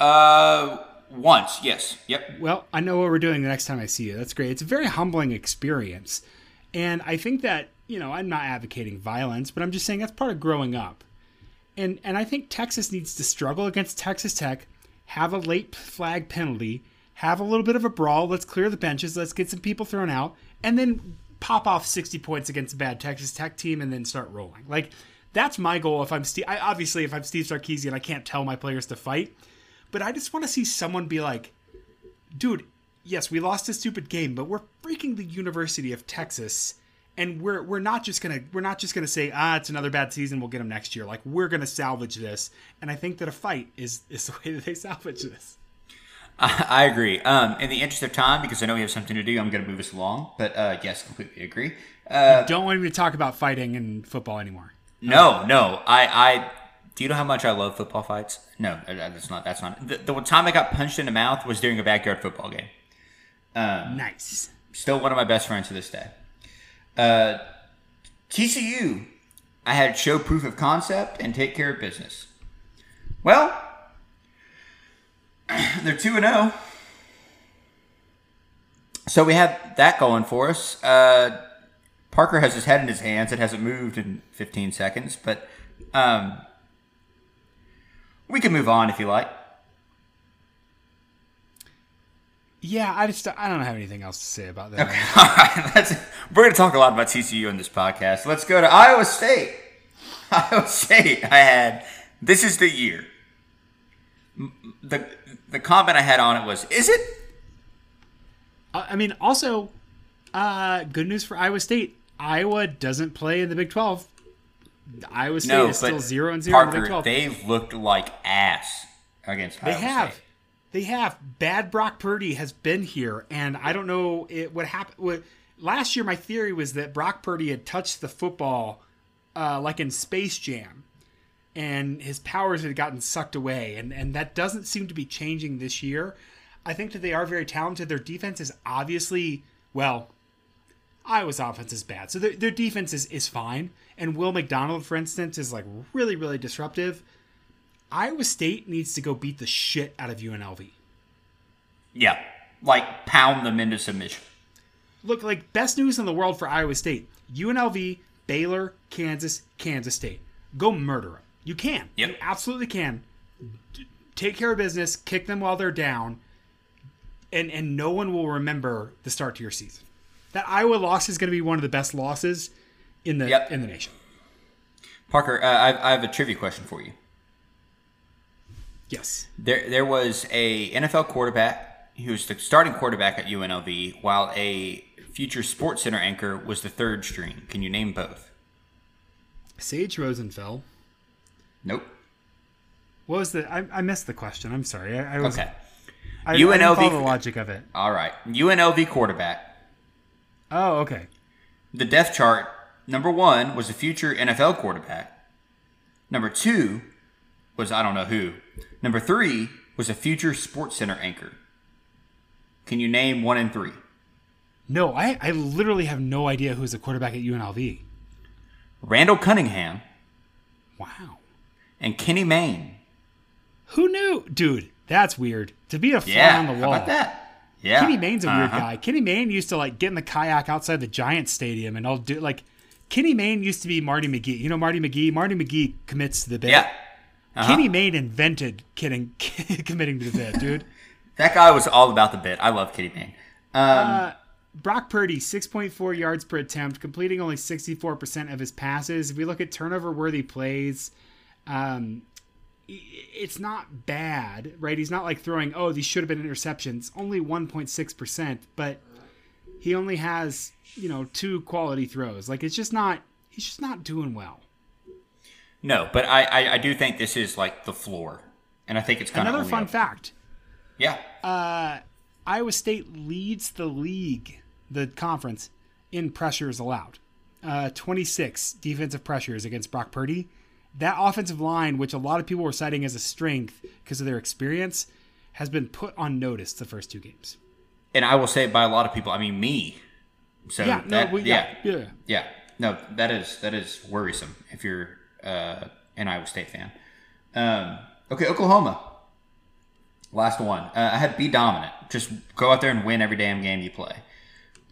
uh once, yes, yep. Well, I know what we're doing the next time I see you. That's great. It's a very humbling experience, and I think that you know I'm not advocating violence, but I'm just saying that's part of growing up. And and I think Texas needs to struggle against Texas Tech, have a late flag penalty, have a little bit of a brawl. Let's clear the benches. Let's get some people thrown out, and then pop off 60 points against a bad Texas Tech team, and then start rolling. Like that's my goal. If I'm Steve, I, obviously if I'm Steve Sarkisian, I can't tell my players to fight, but I just want to see someone be like, dude, yes, we lost a stupid game, but we're freaking the University of Texas, and we're we're not just gonna we're not just gonna say ah it's another bad season, we'll get them next year. Like we're gonna salvage this, and I think that a fight is is the way that they salvage this. I, agree. Um, in the interest of time, because I know we have something to do, I'm going to move us along. But uh, yes, completely agree. Uh, Don't want me to talk about fighting and football anymore. no, no. I, I. Do you know how much I love football fights? No, uh, that's not. That's not. The, the time I got punched in the mouth was during a backyard football game. Nice. Still one of my best friends to this day. Uh, TCU, I had show proof of concept and take care of business. Well, they're 2 and 0. So we have that going for us. Uh, Parker has his head in his hands. It hasn't moved in 15 seconds, but um, we can move on if you like. Yeah, I just I don't have anything else to say about that. Okay, All right, let's, we're going to talk a lot about TCU in this podcast. Let's go to Iowa State. Iowa State. I had this is the year. The The comment I had on it was, "Is it?" Uh, I mean, also, uh, good news for Iowa State. Iowa doesn't play in the Big Twelve. Iowa State No, is still zero and zero in the Big Twelve. They've looked like ass against. They Iowa have. State. They have. Bad Brock Purdy has been here, and I don't know it, what happened. What, last year, my theory was that Brock Purdy had touched the football uh, like in Space Jam, and his powers had gotten sucked away, and, and that doesn't seem to be changing this year. I think that they are very talented. Their defense is obviously, well, Iowa's offense is bad. So their, their defense is, is fine. And Will McDonald, for instance, is like really, really disruptive. Iowa State needs to go beat the shit out of UNLV. Yeah, like pound them into submission. Look, like best news in the world for Iowa State. UNLV, Baylor, Kansas, Kansas State. Go murder them. You can. Yep. You absolutely can. D- Take care of business, kick them while they're down, and and no one will remember the start to your season. That Iowa loss is going to be one of the best losses in the Yep. in the nation. Parker, uh, I, I have a trivia question for you. Yes. There, there was a NFL quarterback who was the starting quarterback at UNLV, while a future Sports Center anchor was the third string. Can you name both? Sage Rosenfels. Nope. What was the? I, I missed the question. I'm sorry. I, I was. Okay. I, I didn't UNLV follow the logic of it. All right. UNLV quarterback. Oh, okay. The depth chart number one was a future NFL quarterback. Number two was I don't know who. Number three was a future Sports Center anchor. Can you name one and three? No, I, I literally have no idea who's a quarterback at UNLV. Randall Cunningham Wow. And Kenny Mayne. Who knew? Dude, that's weird. To be a fly Yeah. on the How wall. about that? Yeah. Kenny Mayne's a weird Uh-huh. guy. Kenny Mayne used to like get in the kayak outside the Giant Stadium and I'll do like Kenny Mayne used to be Marty McGee. You know Marty McGee? Marty McGee commits to the bit. Yeah. Uh-huh. Kenny Mayne invented kidding committing to the bit, dude. That guy was all about the bit. I love Kenny Mayne. Um, Brock Purdy, 6.4 yards per attempt, completing only 64% of his passes. If we look at turnover worthy plays, um, it's not bad, right? He's not like throwing, oh, these should have been interceptions. Only 1.6%, but he only has, you know, two quality throws. Like, it's just not, he's just not doing well. no, but I, I, I do think this is like the floor. And I think it's kind of Another fun fact Yeah. Uh, Iowa State leads the league, the conference, in pressures allowed. Uh, 26 defensive pressures against Brock Purdy. That offensive line, which a lot of people were citing as a strength because of their experience, has been put on notice the first two games. And I will say it by a lot of people, I mean me. So Yeah, no, that, yeah, yeah, yeah. yeah. No, that is that is worrisome if you're uh, an Iowa State fan. Um, okay, Oklahoma. Last one. Uh, I had be dominant. Just go out there and win every damn game you play.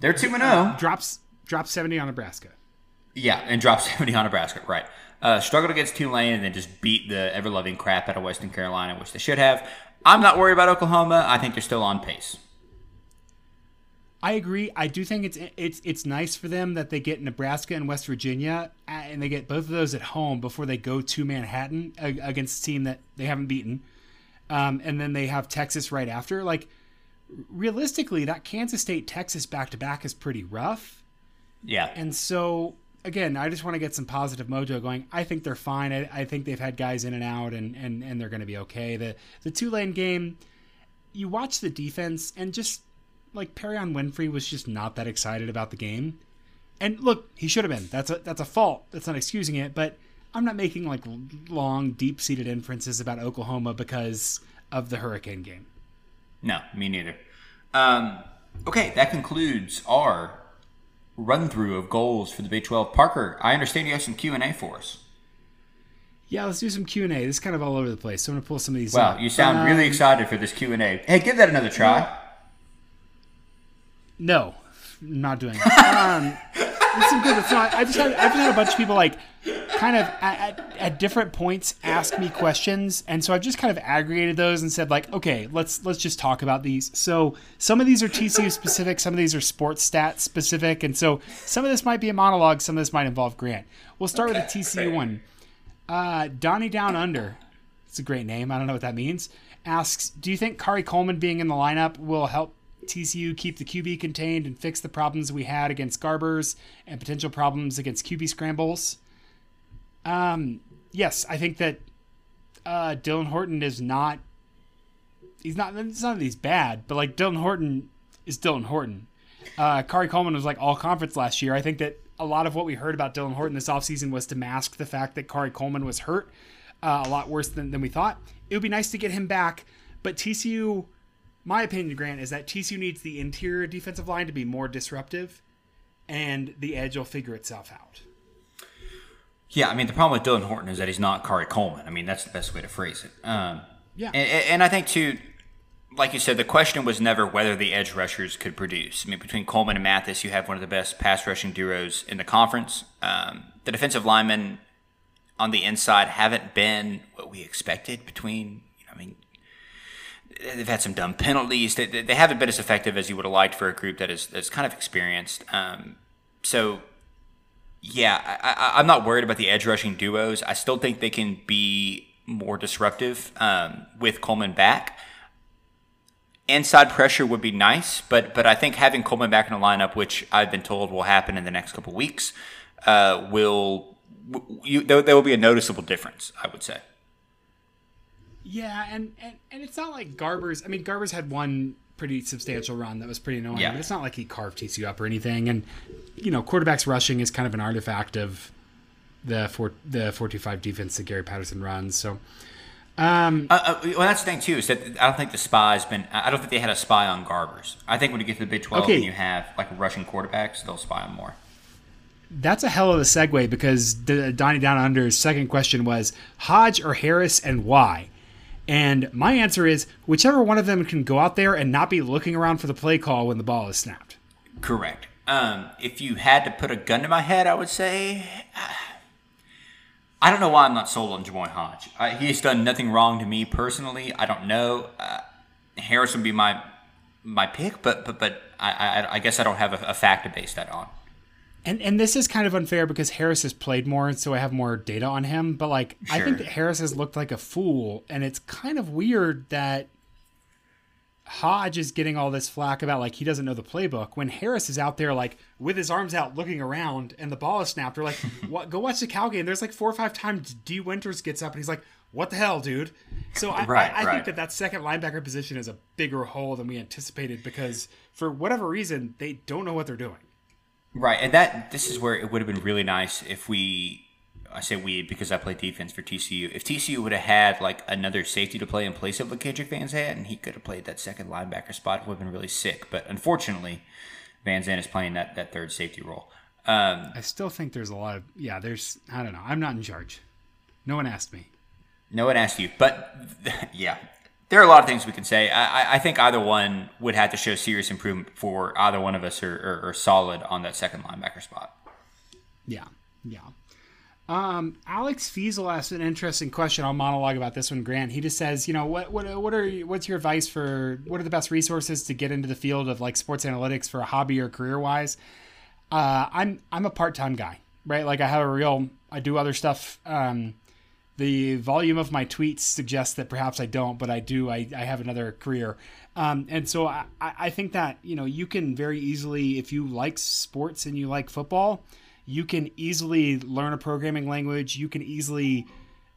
They're two and zero. Drops drops 70 on Nebraska. Yeah, and drop 70 on Nebraska. Right. Uh, struggled against Tulane and then just beat the ever loving crap out of Western Carolina, which they should have. I'm not worried about Oklahoma. I think they're still on pace. I agree. I do think it's it's it's nice for them that they get Nebraska and West Virginia, uh, and they get both of those at home before they go to Manhattan against a team that they haven't beaten, um, and then they have Texas right after. Like realistically, that Kansas State Texas back to back is pretty rough. Yeah, and so again, I just want to get some positive mojo going. I think they're fine. I, I think they've had guys in and out, and and and they're going to be okay. The the Tulane game, you watch the defense and just like Perrion Winfrey was just not that excited about the game. And look, he should have been. That's a that's a fault. That's not excusing it, but I'm not making like long, deep-seated inferences about Oklahoma because of the Hurricane game. No, me neither. Um, okay, that concludes our run through of goals for the Big 12. Parker, I understand you have some Q and A for us. Yeah, let's do some Q and A. This is kind of all over the place, so I'm gonna pull some of these. Wow, you sound um, really excited for this Q and A. Hey, give that another try. No, not doing it. Um, it's some good. It's not, I just had, I've just had a bunch of people like kind of at, at, at, different points ask me questions, and so I've just kind of aggregated those and said like, okay, let's let's just talk about these. So some of these are TCU specific, some of these are sports stats specific, and so some of this might be a monologue, some of this might involve Grant. We'll start okay, with the TCU great. one. Uh, Donnie Down Under. It's a great name. I don't know what that means. Asks, do you think Khari Coleman being in the lineup will help TCU keep the QB contained and fix the problems we had against Garbers and potential problems against QB scrambles. Um, yes, I think that uh, Dylan Horton is not. He's not. It's not that he's bad, but like Dylan Horton is Dylan Horton. Uh, Khari Coleman was like all conference last year. I think that a lot of what we heard about Dylan Horton this offseason was to mask the fact that Khari Coleman was hurt uh, a lot worse than, than we thought. It would be nice to get him back, but TCU my opinion, Grant, is that TCU needs the interior defensive line to be more disruptive, and the edge will figure itself out. Yeah, I mean the problem with Dylan Horton is that he's not Khari Coleman. I mean that's the best way to phrase it. Um, yeah, and, and, I think too, like you said, the question was never whether the edge rushers could produce. I mean between Coleman and Mathis, you have one of the best pass rushing duos in the conference. Um, the defensive linemen on the inside haven't been what we expected between they've had some dumb penalties. They, they haven't been as effective as you would have liked for a group that is that's kind of experienced. Um, so, yeah, I, am not worried about the edge rushing duos. I still think they can be more disruptive um, with Coleman back. Inside pressure would be nice, but but I think having Coleman back in the lineup, which I've been told will happen in the next couple weeks, uh, will you, there, there will be a noticeable difference. I would say. Yeah, and, and and it's not like Garbers. I mean, Garbers had one pretty substantial run that was pretty annoying, yeah. but it's not like he carved TCU up or anything. And you know, quarterbacks rushing is kind of an artifact of the four the four two five defense that Gary Patterson runs. So. Um, uh, uh, well, that's the thing too is that I don't think the spy's been. I don't think they had a spy on Garbers. I think when you get to the Big Twelve okay. and you have like rushing quarterbacks, they'll spy on more. That's a hell of a segue because Donnie Down Under's second question was Hodge or Harris and why. And my answer is whichever one of them can go out there and not be looking around for the play call when the ball is snapped. Correct. Um, if you had to put a gun to my head, I would say. I don't know why I'm not sold on Jamoi Hodge. Uh, he's done nothing wrong to me personally. I don't know. Uh, Harris would be my my pick, but but but I I, I guess I don't have a, a fact to base that on and and this is kind of unfair because Harris has played more, and so I have more data on him. But like, sure. I think that Harris has looked like a fool, and it's kind of weird that Hodge is getting all this flack about like he doesn't know the playbook when Harris is out there like with his arms out looking around, and the ball is snapped. Or like, what, go watch the Cal game. There's like four or five times Dee Winters gets up and he's like, "What the hell, dude?" So I, right, I, I right. think that that second linebacker position is a bigger hole than we anticipated because for whatever reason they don't know what they're doing. Right, and that this is where it would have been really nice if we. I say we because I play defense for TCU. If TCU would have had like another safety to play in place of what Kendrick Van Zandt, and he could have played that second linebacker spot, it would have been really sick. But unfortunately, Van Zandt is playing that, that third safety role. Um, I still think there's a lot of yeah. There's I don't know. I'm not in charge. No one asked me. No one asked you, but yeah, there are a lot of things we can say. I, I, think either one would have to show serious improvement for either one of us are, solid on that second linebacker spot. Yeah, yeah. Um, Alex Fiesel asked an interesting question. I'll monologue about this one, Grant. He just says, you know, what what what are what's your advice for what are the best resources to get into the field of like sports analytics for a hobby or career wise? Uh, I'm I'm a part time guy, right? Like I have a real I do other stuff. Um, the volume of my tweets suggests that perhaps I don't, but I do. I, I have another career. Um, and so I, I think that, you know, you can very easily, if you like sports and you like football, you can easily learn a programming language. You can easily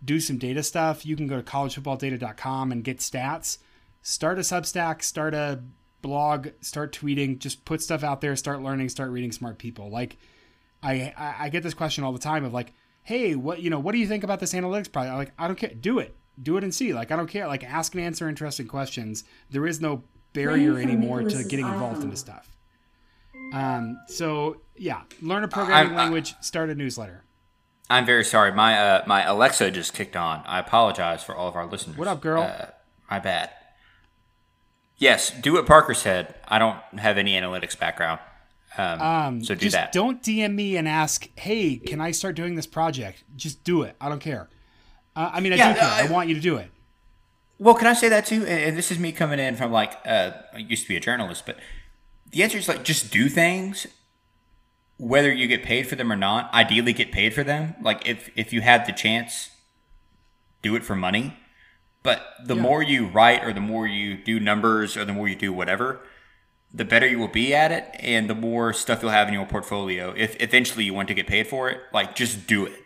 do some data stuff. You can go to collegefootballdata.com and get stats. Start a Substack, start a blog, start tweeting, just put stuff out there, start learning, start reading smart people. Like I, I get this question all the time of like, hey, what you know, what do you think about this analytics project? I'm like, I don't care. Do it. Do it and see. Like I don't care. Like ask and answer interesting questions. There is no barrier anymore to getting involved into stuff. Um, so yeah, learn a programming I'm, language, start a newsletter. I'm very sorry. My uh, my Alexa just kicked on. I apologize for all of our listeners. What up, girl? Uh, my bad. Yes, do what Parker said. I don't have any analytics background. Um, um, so do just that. Don't DM me and ask, "Hey, can I start doing this project?" Just do it. I don't care. Uh, I mean, I yeah, do care. I, I want you to do it. Well, can I say that too? And, this is me coming in from like uh, I used to be a journalist, but the answer is like just do things, whether you get paid for them or not. Ideally, get paid for them. Like if if you had the chance, do it for money. But the yeah. more you write, or the more you do numbers, or the more you do whatever, the better you will be at it and the more stuff you'll have in your portfolio. If eventually you want to get paid for it like just do it.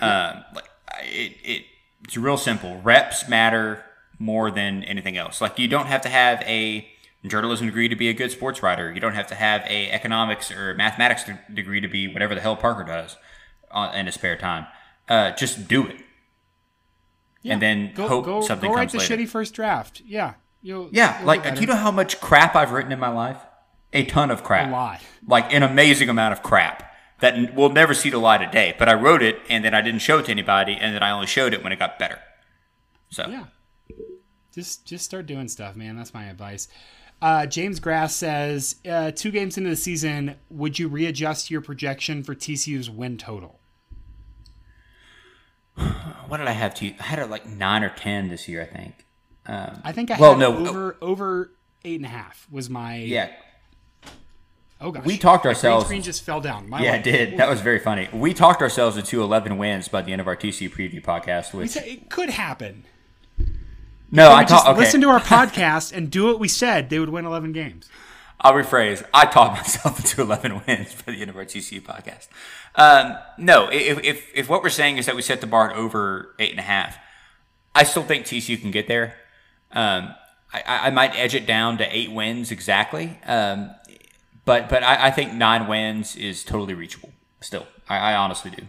Um, like it, it it's real simple. Reps matter more than anything else. Like you don't have to have a journalism degree to be a good sports writer. You don't have to have a economics or mathematics degree to be whatever the hell parker does in his spare time. Uh, just do it. Yeah. and then go, hope go, something go write the later. shitty first draft. Yeah You'll, yeah, you'll like do you know how much crap I've written in my life? A ton of crap. A lot. Like an amazing amount of crap that we'll never see the light of day. But I wrote it and then I didn't show it to anybody, and then I only showed it when it got better. So yeah, just just start doing stuff, man. That's my advice. Uh, James Grass says, uh, two games into the season, would you readjust your projection for TCU's win total? What did I have to? I had it like nine or ten this year, I think. Um, I think I well, had no, over over eight and a half was my yeah. Oh gosh, we talked ourselves. screen just fell down. My yeah, life. it did. That was very funny. We talked ourselves into 11 wins by the end of our TC preview podcast. Which it could happen. No, I talked. Okay. Listen to our podcast and do what we said. They would win 11 games. I'll rephrase. I talked myself into 11 wins by the end of our TCU podcast. Um, no, if, if, if what we're saying is that we set the bar at over eight and a half, I still think TCU can get there. Um, I, I, might edge it down to eight wins exactly, um, but but I, I, think nine wins is totally reachable. Still, I, I, honestly do.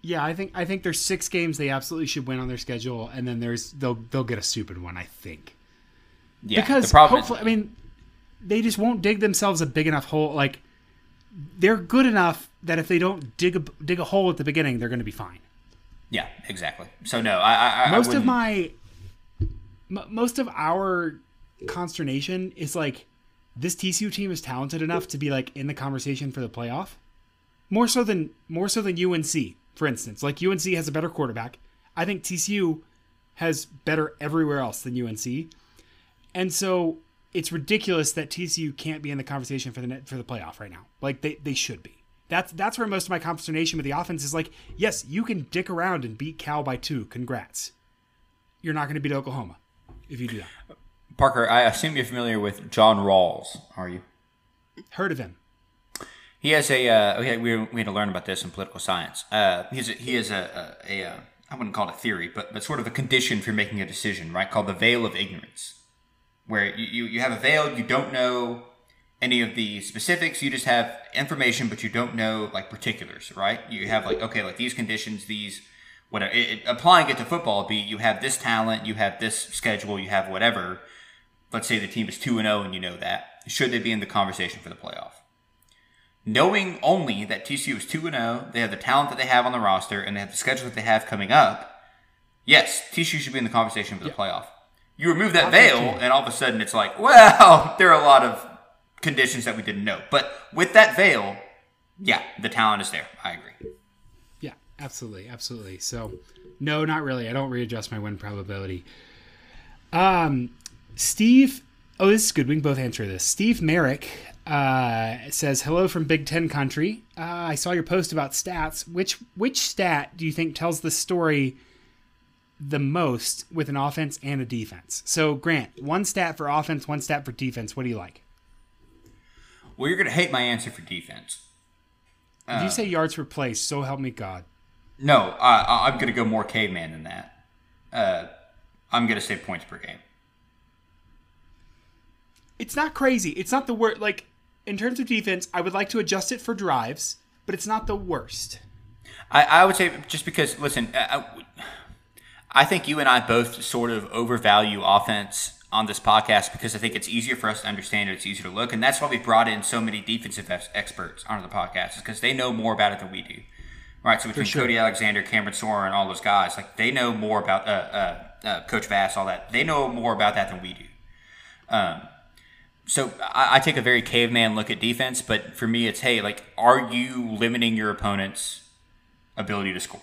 Yeah, I think I think there's six games they absolutely should win on their schedule, and then there's they'll they'll get a stupid one. I think. Yeah, because hopefully, is, I mean, they just won't dig themselves a big enough hole. Like they're good enough that if they don't dig a dig a hole at the beginning, they're going to be fine. Yeah, exactly. So no, I, I most of my m- most of our consternation is like this TCU team is talented enough to be like in the conversation for the playoff. More so than more so than UNC, for instance. Like UNC has a better quarterback. I think TCU has better everywhere else than UNC. And so it's ridiculous that TCU can't be in the conversation for the for the playoff right now. Like they, they should be. That's that's where most of my consternation with the offense is like, yes, you can dick around and beat Cal by two. Congrats. You're not going to beat Oklahoma if you do that. Parker, I assume you're familiar with John Rawls, are you? Heard of him. He has a. Uh, we, had, we, we had to learn about this in political science. Uh, he's a, he has a, a, a, a I wouldn't call it a theory, but, but sort of a condition for making a decision, right? Called the veil of ignorance, where you, you, you have a veil, you don't know any of the specifics, you just have information, but you don't know like particulars, right? You have like okay, like these conditions, these whatever. It, it, applying it to football, be you have this talent, you have this schedule, you have whatever. Let's say the team is two and zero, oh and you know that. Should they be in the conversation for the playoff? Knowing only that TCU is two and zero, oh, they have the talent that they have on the roster, and they have the schedule that they have coming up. Yes, TCU should be in the conversation for the yeah. playoff. You remove that veil, and all of a sudden it's like, well, there are a lot of conditions that we didn't know. But with that veil, yeah, the talent is there. I agree. Absolutely, absolutely. So, no, not really. I don't readjust my win probability. Um, Steve. Oh, this is good. We can both answer this. Steve Merrick uh, says, "Hello from Big Ten country. Uh, I saw your post about stats. Which which stat do you think tells the story the most with an offense and a defense?" So, Grant, one stat for offense, one stat for defense. What do you like? Well, you're gonna hate my answer for defense. Did you say yards per play? So help me God. No, I, I'm gonna go more caveman than that. Uh, I'm gonna say points per game. It's not crazy. It's not the worst. Like in terms of defense, I would like to adjust it for drives, but it's not the worst. I, I would say just because listen, I, I think you and I both sort of overvalue offense on this podcast because I think it's easier for us to understand it. It's easier to look, and that's why we brought in so many defensive ex- experts onto the podcast because they know more about it than we do. Right, so between sure. Cody Alexander, Cameron Soren, and all those guys, like they know more about uh, uh, uh, Coach Vass, all that. They know more about that than we do. Um, so I, I take a very caveman look at defense, but for me, it's hey, like, are you limiting your opponent's ability to score?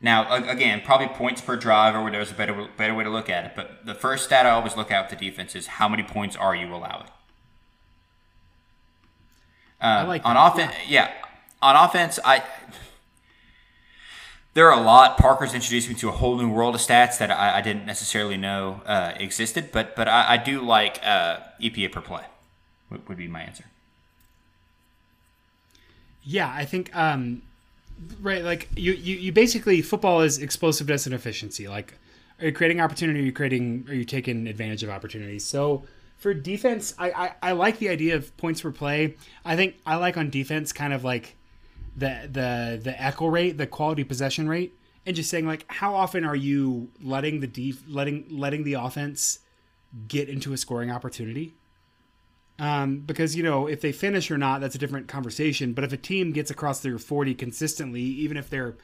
Now, again, probably points per drive or whatever is a better better way to look at it. But the first stat I always look at with the defense is how many points are you allowing? Uh, like on offense, yeah. On offense, I there are a lot. Parker's introduced me to a whole new world of stats that I, I didn't necessarily know uh, existed, but but I, I do like uh, EPA per play. Would, would be my answer. Yeah, I think um, right. Like you, you, you basically football is explosiveness and efficiency. Like, are you creating opportunity? Are you creating? Are you taking advantage of opportunities? So for defense, I, I, I like the idea of points per play. I think I like on defense kind of like the the the echo rate, the quality possession rate, and just saying like how often are you letting the def, letting letting the offense get into a scoring opportunity? Um, because you know if they finish or not, that's a different conversation. But if a team gets across their forty consistently, even if they're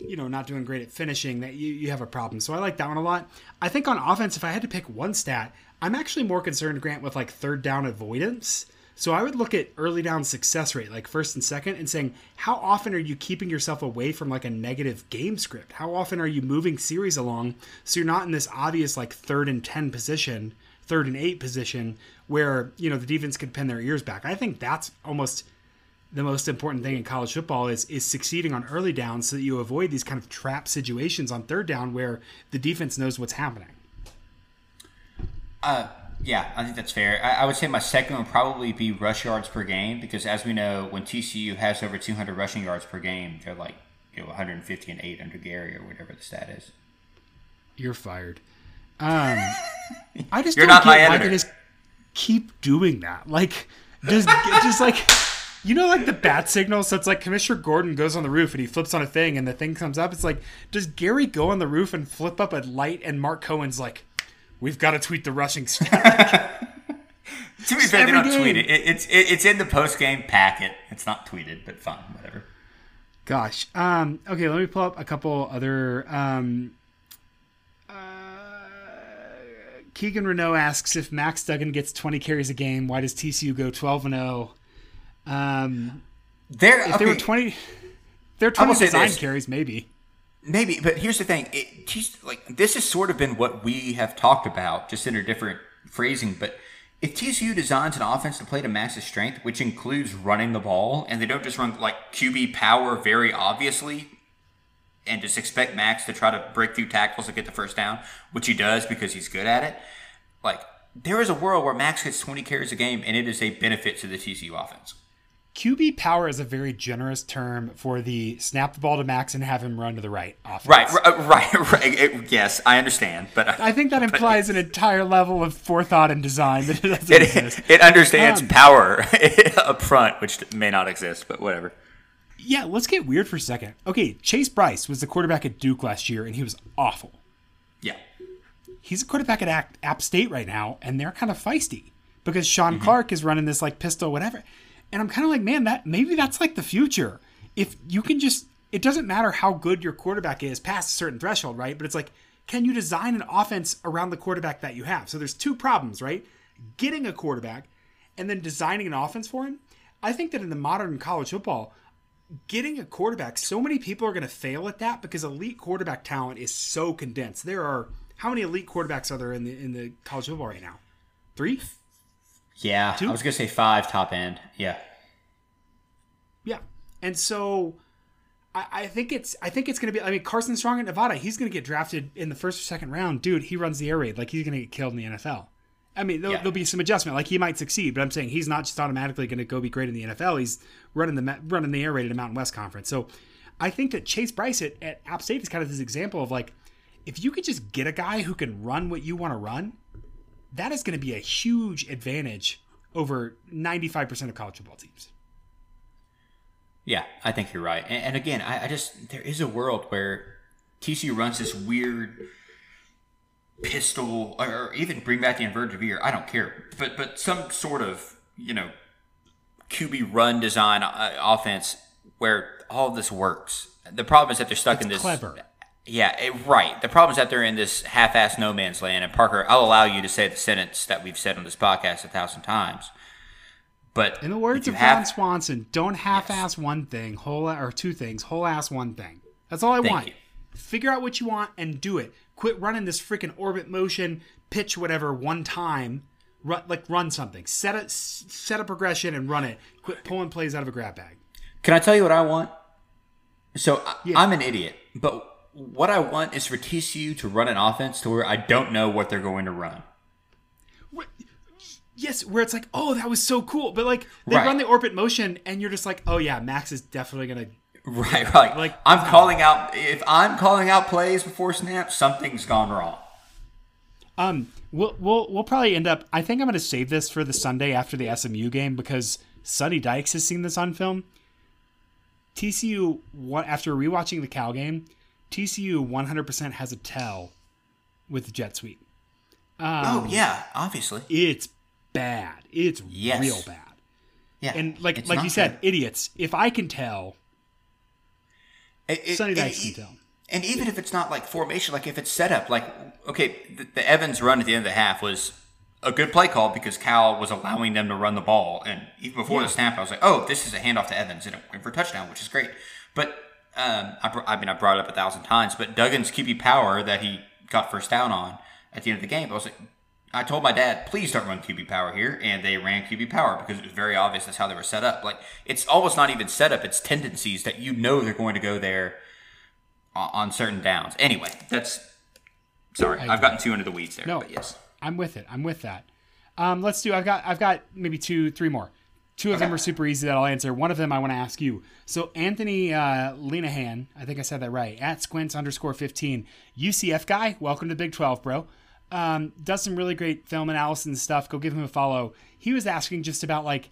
you know not doing great at finishing, that you, you have a problem. So I like that one a lot. I think on offense, if I had to pick one stat, I'm actually more concerned, Grant, with like third down avoidance. So I would look at early down success rate, like first and second, and saying how often are you keeping yourself away from like a negative game script? How often are you moving series along so you're not in this obvious like third and ten position, third and eight position where you know the defense could pin their ears back. I think that's almost the most important thing in college football is is succeeding on early down so that you avoid these kind of trap situations on third down where the defense knows what's happening. Uh, yeah, I think that's fair. I, I would say my second would probably be rush yards per game because, as we know, when TCU has over 200 rushing yards per game, they're like you know 150 and eight under Gary or whatever the stat is. You're fired. Um, I just You're don't not my get why editor. they just keep doing that. Like, just just like you know, like the bat signal. So it's like Commissioner Gordon goes on the roof and he flips on a thing, and the thing comes up. It's like, does Gary go on the roof and flip up a light? And Mark Cohen's like, "We've got to tweet the rushing stat." To be fair, they every don't tweet it. it it's it, it's in the post game packet. It's not tweeted, but fine, whatever. Gosh. Um, okay, let me pull up a couple other. Um, uh, Keegan Renault asks if Max Duggan gets 20 carries a game, why does TCU go 12 and 0? Um, There, if they were 20, they're 20 will design carries, maybe. Maybe, but here's the thing. It, like this has sort of been what we have talked about, just in a different phrasing. But if TCU designs an offense to play to Max's strength, which includes running the ball, and they don't just run like QB power very obviously, and just expect Max to try to break through tackles and get the first down, which he does because he's good at it. Like there is a world where Max gets 20 carries a game, and it is a benefit to the TCU offense. QB power is a very generous term for the snap the ball to Max and have him run to the right offense. Right, uh, right, right. right. It- yes, I understand, but uh, I think that implies an entire level of forethought and design that doesn't exist. it, it understands Um, power up front, which may not exist, but whatever. Yeah, let's get weird for a second. Okay, Chase Brice was the quarterback at Duke last year, and he was awful. Yeah. He's a quarterback at App, App State right now, and they're kind of feisty because Shawn mm-hmm. Clark is running this like pistol, whatever. And I'm kind of like, man, that maybe that's like the future. If you can just, it doesn't matter how good your quarterback is past a certain threshold, right? But it's like, can you design an offense around the quarterback that you have? So there's two problems, right? Getting a quarterback and then designing an offense for him. I think that in the modern college football, getting a quarterback, so many people are going to fail at that because elite quarterback talent is so condensed. There are how many elite quarterbacks are there in the in the college football right now? Three. Yeah, Two? I was gonna say five top end. Yeah, Yeah, and so I, I think it's I think it's going to be. I mean, Carson Strong at Nevada, he's going to get drafted in the first or second round. Dude, he runs the air raid like he's going to get killed in the NFL. I mean, there'll, Yeah. there'll be some adjustment. Like he might succeed, but I'm saying he's not just automatically going to go be great in the NFL. He's running the running the air raid at a Mountain West conference. So I think that Chase Brice at, at App State is kind of this example of like, if you could just get a guy who can run what you want to run, that is going to be a huge advantage over 95% of college football teams. yeah, I think you're right. And, and again, I, I just there is a world where TCU runs this weird pistol, or even bring back the inverted veer. I don't care, but but some sort of you know QB run design uh, offense where all of this works. The problem is that they're stuck in this clever. Yeah, it, right. The problem is that they're in this half-ass no man's land. And Parker, I'll allow you to say the sentence that we've said on this podcast a thousand times. But In the words of Ron Swanson, don't half-ass one thing, whole or two things, whole-ass one thing. That's all I Thank want. you. Figure out what you want and do it. Quit running this freaking orbit motion, pitch whatever one time. Run, like run something. Set a set a progression and run it. Quit pulling plays out of a grab bag. Can I tell you what I want? So I, Yeah. I'm an idiot, but what I want is for TCU to run an offense to where I don't know what they're going to run. Yes, where it's like, oh, that was so cool, but like they Right. run the orbit motion, and you're just like, oh yeah, Max is definitely gonna. Right, right. Like- Like I'm calling out. If I'm calling out plays before snap, something's gone wrong. Um, we'll we'll we'll probably end up. I think I'm gonna save this for the Sunday after the SMU game because Sonny Dykes has seen this on film. TCU, one after rewatching the Cal game, TCU 100% has a tell with the jet sweep. oh um, yeah, obviously. It's bad. It's Yes. real bad. Yeah, And like like you said, good. idiots. If I can tell, It- and Dykes can tell. And even if it's not like formation, like if it's set up, like okay, the, the Evans run at the end of the half was a good play call because Cal was allowing them to run the ball, and even before Yeah. the snap, I was like, oh, this is a handoff to Evans and it went for a touchdown, which is great. But um, I, I mean, I brought it up a thousand times, but Duggan's QB power that he got first down on at the end of the game, I was like. I told my dad, please don't run QB power here, and they ran QB power because it was very obvious that's how they were set up. Like it's almost not even set up; it's tendencies that you know they're going to go there on, on certain downs. Anyway, that's sorry, I've gotten too into the weeds there. No. but yes, I'm with it. I'm with that. Um, let's do. I've got. I've got maybe two, three more. Two of them are super easy that I'll answer. One of them I want to ask you. So Anthony uh, Linehan, I think I said that right. At squints underscore fifteen, UCF guy. Welcome to Big Twelve, bro. Um, does some really great film analysis and stuff. Go give him a follow. He was asking just about like,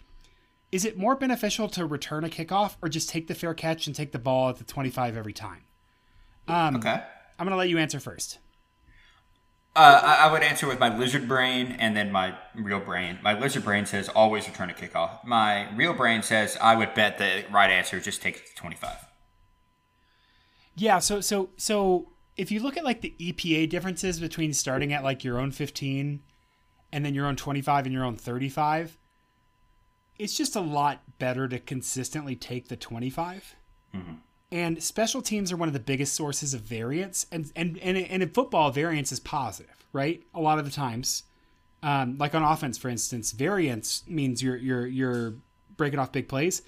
is it more beneficial to return a kickoff or just take the fair catch and take the ball at the twenty-five every time? Um, okay. I'm gonna let you answer first. Uh, I, I would answer with my lizard brain and then my real brain. My lizard brain says always return a kickoff. My real brain says I would bet the right answer just take it to twenty-five. Yeah, so so so if you look at like the EPA differences between starting at like your own 15 and then your own 25 and your own 35, it's just a lot better to consistently take the 25. And special teams are one of the biggest sources of variance, and and and, and in football, variance is positive, right? A lot of the times, um, like on offense, for instance, variance means you're you're you're breaking off big plays.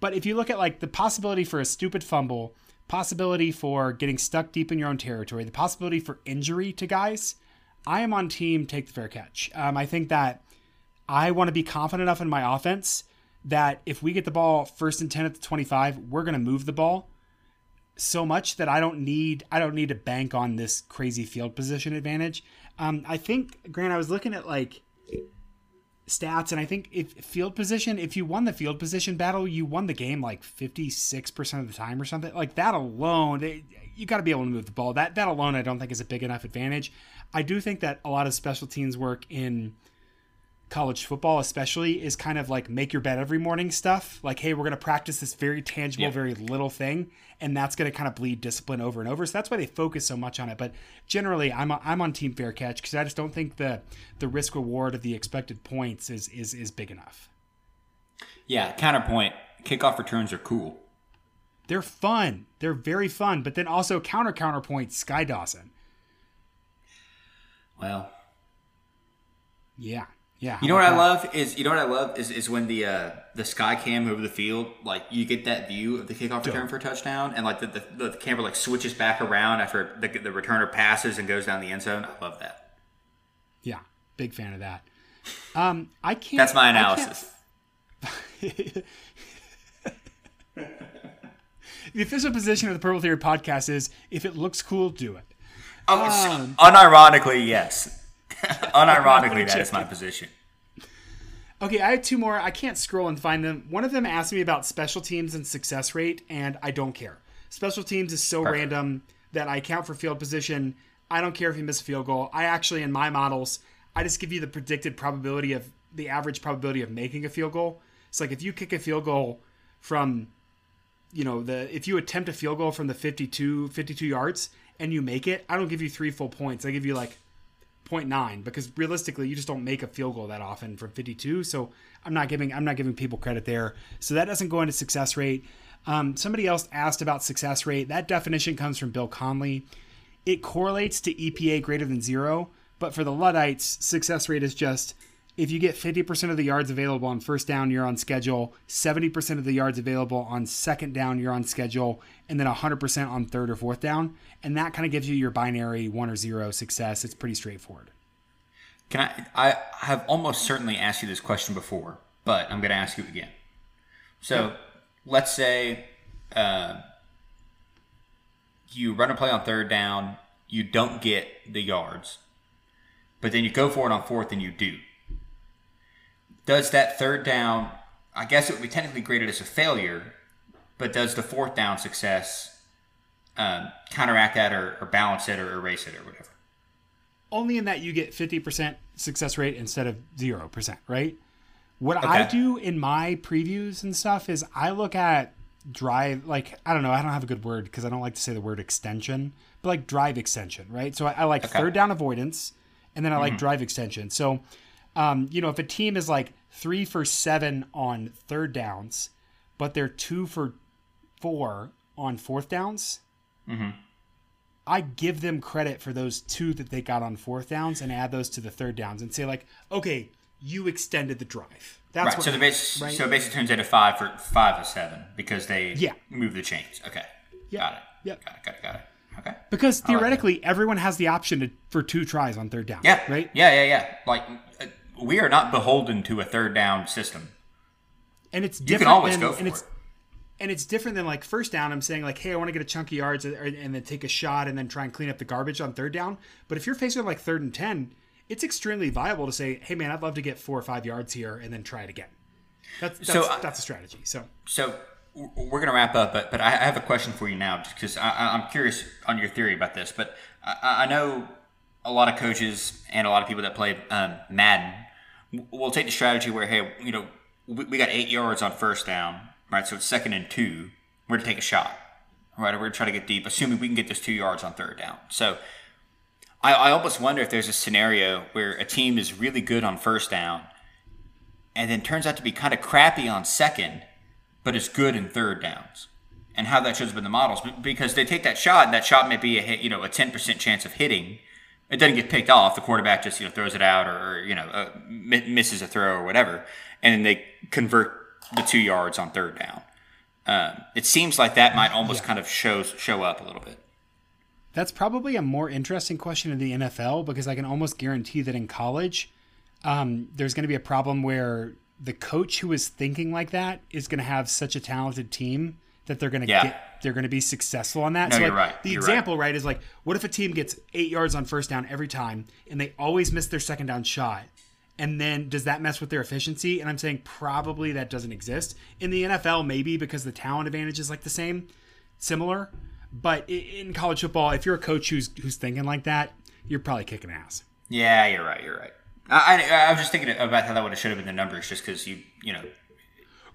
But if you look at like the possibility for a stupid fumble, possibility for getting stuck deep in your own territory, the possibility for injury to guys, I am on team take the fair catch. Um, I think that I want to be confident enough in my offense that if we get the ball first and 10 at the 25, we're going to move the ball so much that I don't need I don't need to bank on this crazy field position advantage. Um, I think Grant, I was looking at like stats, and I think if field position, if you won the field position battle, you won the game like fifty six percent of the time or something. Like that alone, it- you got to be able to move the ball. That that alone, I don't think is a big enough advantage. I do think that a lot of special teams work in college football especially is kind of like make your bed every morning stuff like hey we're going to practice this very tangible Yeah. very little thing and that's going to kind of bleed discipline over and over so that's why they focus so much on it but generally i'm, I'm on team fair catch because i just don't think the the risk reward of the expected points is is is big enough Yeah. Counterpoint: kickoff returns are cool. They're fun. They're very fun. But then also counter counterpoint Sky Dawson. Well, yeah. Yeah. You know what I love is you know what I love is, is when the uh, the sky cam over the field like you get that view of the kickoff return for a touchdown and like the, the, the camera like switches back around after the, the returner passes and goes down the end zone. I love that. Yeah, big fan of that. Um, I can't. That's my analysis. the official position of the Purple Theory podcast is if it looks cool, do it. Oh, um, unironically, yes. Unironically, that is my position. Okay, I have two more. I can't scroll and find them. One of them asked me about special teams and success rate, and I don't care. Special teams is so Perfect. random that I count for field position. I don't care if you miss a field goal. I actually, in my models, I just give you the predicted probability of the average probability of making a field goal. It's like if you kick a field goal from, you know, the if you attempt a field goal from the 52, 52 yards and you make it, I don't give you three full points. I give you like 0.9 because realistically you just don't make a field goal that often from 52 so i'm not giving i'm not giving people credit there. So that doesn't go into success rate. Um, somebody else asked about success rate. That definition comes from Bill Connelly. It correlates to epa greater than zero but for the luddites success rate is just if you get 50% of the yards available on first down, you're on schedule. 70% of the yards available on second down, you're on schedule. And then 100% on third or fourth down. And that kind of gives you your binary one or zero success. It's pretty straightforward. Can I? I have almost certainly asked you this question before, but I'm going to ask you again. So yeah. let's say uh, you run a play on third down, you don't get the yards, but then you go for it on fourth and you do does that third down, I guess it would be technically graded as a failure, but does the fourth down success um, counteract that or, or, balance it or erase it or whatever? Only in that you get 50% success rate instead of 0%, right? What okay. I do in my previews and stuff is I look at drive, like, I don't know, I don't have a good word because I don't like to say the word extension, but like drive extension, right? So I, I like okay. third down avoidance and then I like mm-hmm. drive extension. So um, you know, if a team is like three for seven on third downs, but they're two for four on fourth downs, mm-hmm. I give them credit for those two that they got on fourth downs and add those to the third downs and say like, okay, you extended the drive. That's right. so the base, right? so it basically turns into five for five or seven because they yeah. move the chains. Okay. Yep. Got it. Yep. Got it. Got it. Got it. Okay. Because theoretically, like everyone has the option to, for two tries on third down. Yeah. Right. Yeah. Yeah. Yeah. Like we are not beholden to a third down system. And it's different. You can always than, go for and it. And it's different than like first down. I'm saying like, hey, I want to get a chunky yards and then take a shot and then try and clean up the garbage on third down. But if you're facing like third and ten, it's extremely viable to say, hey man, I'd love to get four or five yards here and then try it again. That's that's, so, uh, that's a strategy. So so we're going to wrap up, but but I have a question for you now because I'm curious on your theory about this. But I, I know a lot of coaches and a lot of people that play um, Madden we'll take the strategy where hey, you know, we, we got eight yards on first down, right? So it's second and two. We're to take a shot, right? We're gonna try to get deep, assuming we can get this two yards on third down. So I, I almost wonder if there's a scenario where a team is really good on first down, and then turns out to be kind of crappy on second, but is good in third downs and how that shows up in the models because they take that shot and that shot may be a hit, you know a 10% chance of hitting it doesn't get picked off. The quarterback just you know throws it out or, you know uh, misses a throw or whatever, and then they convert the two yards on third down. Um, it seems like that might almost yeah. kind of show show up a little bit. That's probably a more interesting question in the NFL because I can almost guarantee that in college, um, there's going to be a problem where the coach who is thinking like that is going to have such a talented team that they're going to yeah. get they're going to be successful on that. No, so like, you're right. The you're example, right. right, is like, what if a team gets eight yards on first down every time, and they always miss their second down shot? And then does that mess with their efficiency? And I'm saying probably that doesn't exist in the NFL. Maybe because the talent advantage is like the same, similar. But in college football, if you're a coach who's who's thinking like that, you're probably kicking ass. Yeah, you're right. You're right. I, I, I was just thinking about how that would have should have been the numbers, just because you you know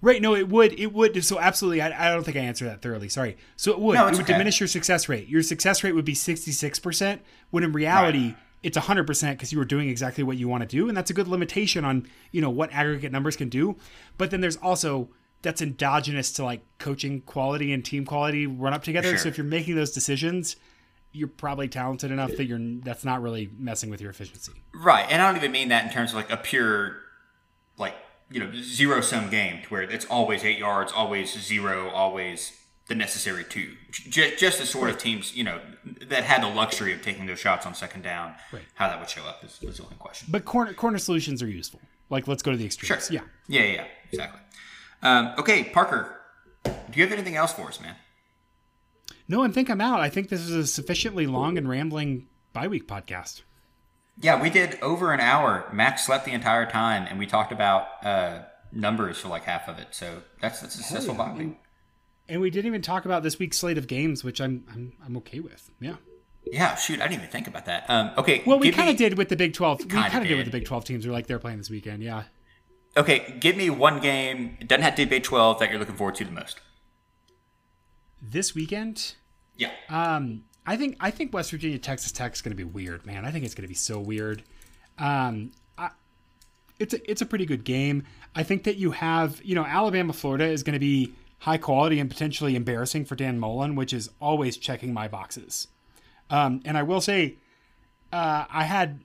Right. No, it would. It would. So absolutely. I, I don't think I answered that thoroughly. Sorry. So it would. No, it would okay. diminish your success rate. Your success rate would be sixty six percent. When in reality, right. it's hundred percent because you were doing exactly what you want to do, and that's a good limitation on you know what aggregate numbers can do. But then there's also that's endogenous to like coaching quality and team quality run up together. Sure. So if you're making those decisions, you're probably talented enough that you're that's not really messing with your efficiency. Right, and I don't even mean that in terms of like a pure, like you know, zero sum game to where it's always eight yards, always zero, always the necessary two. Just, just the sort of teams you know that had the luxury of taking those shots on second down. Right. How that would show up is, is the only question. But corner corner solutions are useful. Like let's go to the extremes. Sure. Yeah. Yeah, yeah, yeah, exactly. Um, okay, Parker, do you have anything else for us, man? No, I think I'm out. I think this is a sufficiently long and rambling bye week podcast. Yeah, we did over an hour. Max slept the entire time, and we talked about uh, numbers for like half of it. So that's that's a successful bye week. And we didn't even talk about this week's slate of games, which I'm I'm, I'm okay with. Yeah. Yeah, shoot, I didn't even think about that. Um, okay, Well, we kind of did with the Big 12. We kind of did with the Big 12 teams. We're like they're playing this weekend. Yeah. Okay, give me one game. It doesn't have to be Big Twelve that you're looking forward to the most. This weekend, Yeah, Um, I think I think West Virginia Texas Tech is going to be weird, man. I think it's going to be so weird. Um, I, it's a it's a pretty good game. I think that you have you know Alabama Florida is going to be high quality and potentially embarrassing for Dan Mullen, which is always checking my boxes. Um, and I will say, uh, I had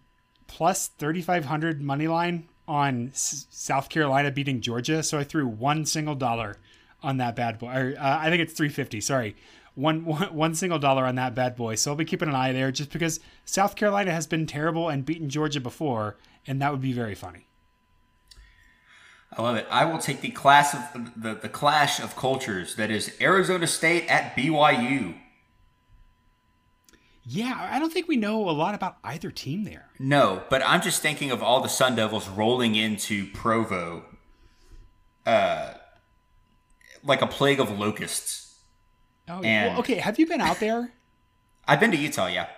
plus thirty five hundred money line on S- South Carolina beating Georgia, so I threw one single dollar on that bad boy. Or, uh, I think it's three fifty. Sorry, one, one one single dollar on that bad boy. So I'll be keeping an eye there, just because South Carolina has been terrible and beaten Georgia before, and that would be very funny. I love it. I will take the class of the, the clash of cultures that is Arizona State at BYU. Yeah, I don't think we know a lot about either team there. No, but I'm just thinking of all the Sun Devils rolling into Provo, uh, like a plague of locusts. Oh, And- well, okay. Have you been out there? I've been to Utah, yeah.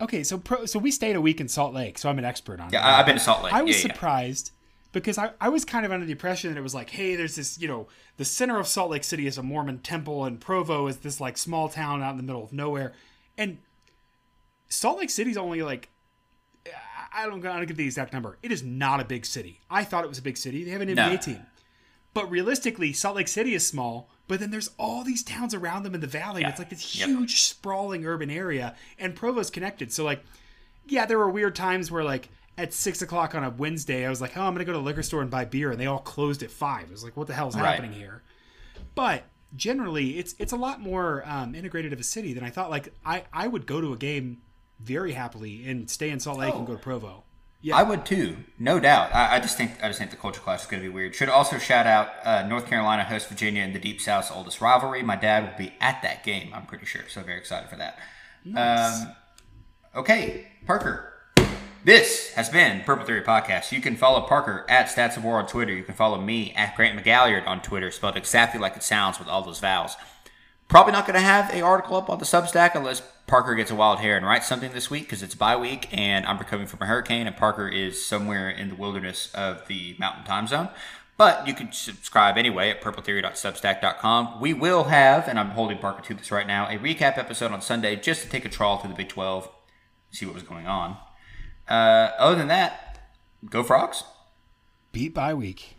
Okay, so pro, so we stayed a week in Salt Lake, so I'm an expert on. It. Yeah, that. I've been to Salt Lake. I was yeah, yeah. surprised because I, I was kind of under the impression that it was like, hey, there's this, you know, the center of Salt Lake City is a Mormon temple, and Provo is this like small town out in the middle of nowhere, and Salt Lake City's only like. I don't, I don't get the exact number. It is not a big city. I thought it was a big city. They have an NBA No. team. But realistically, Salt Lake City is small, but then there's all these towns around them in the valley. Yeah. It's like this Yep. huge, sprawling urban area, and Provo's connected. So, like, yeah, there were weird times where, like, at six o'clock on a Wednesday, I was like, oh, I'm going to go to a liquor store and buy beer, and they all closed at five. It was like, what the hell's Right. happening here? But generally, it's it's a lot more um, integrated of a city than I thought. Like, I, I would go to a game very happily and stay in Salt Lake and Oh. go to Provo. I would too, no doubt. I, I just think I just think the culture clash is going to be weird. Should also shout out uh, North Carolina host Virginia in the Deep South's oldest rivalry. My dad will be at that game. I'm pretty sure, so very excited for that. Um, okay, Parker. This has been Purple Theory Podcast. You can follow Parker at Stats of War on Twitter. You can follow me at Grant McGalliard on Twitter, spelled exactly like it sounds with all those vowels. Probably not going to have a article up on the Substack unless Parker gets a wild hair and writes something this week because it's bye week and I'm recovering from a hurricane and Parker is somewhere in the wilderness of the Mountain Time Zone. But you can subscribe anyway at purpletheory.substack.com. We will have, and I'm holding Parker to this right now, a recap episode on Sunday just to take a trawl through the Big 12, see what was going on. Uh, other than that, go Frogs. Beat bye week.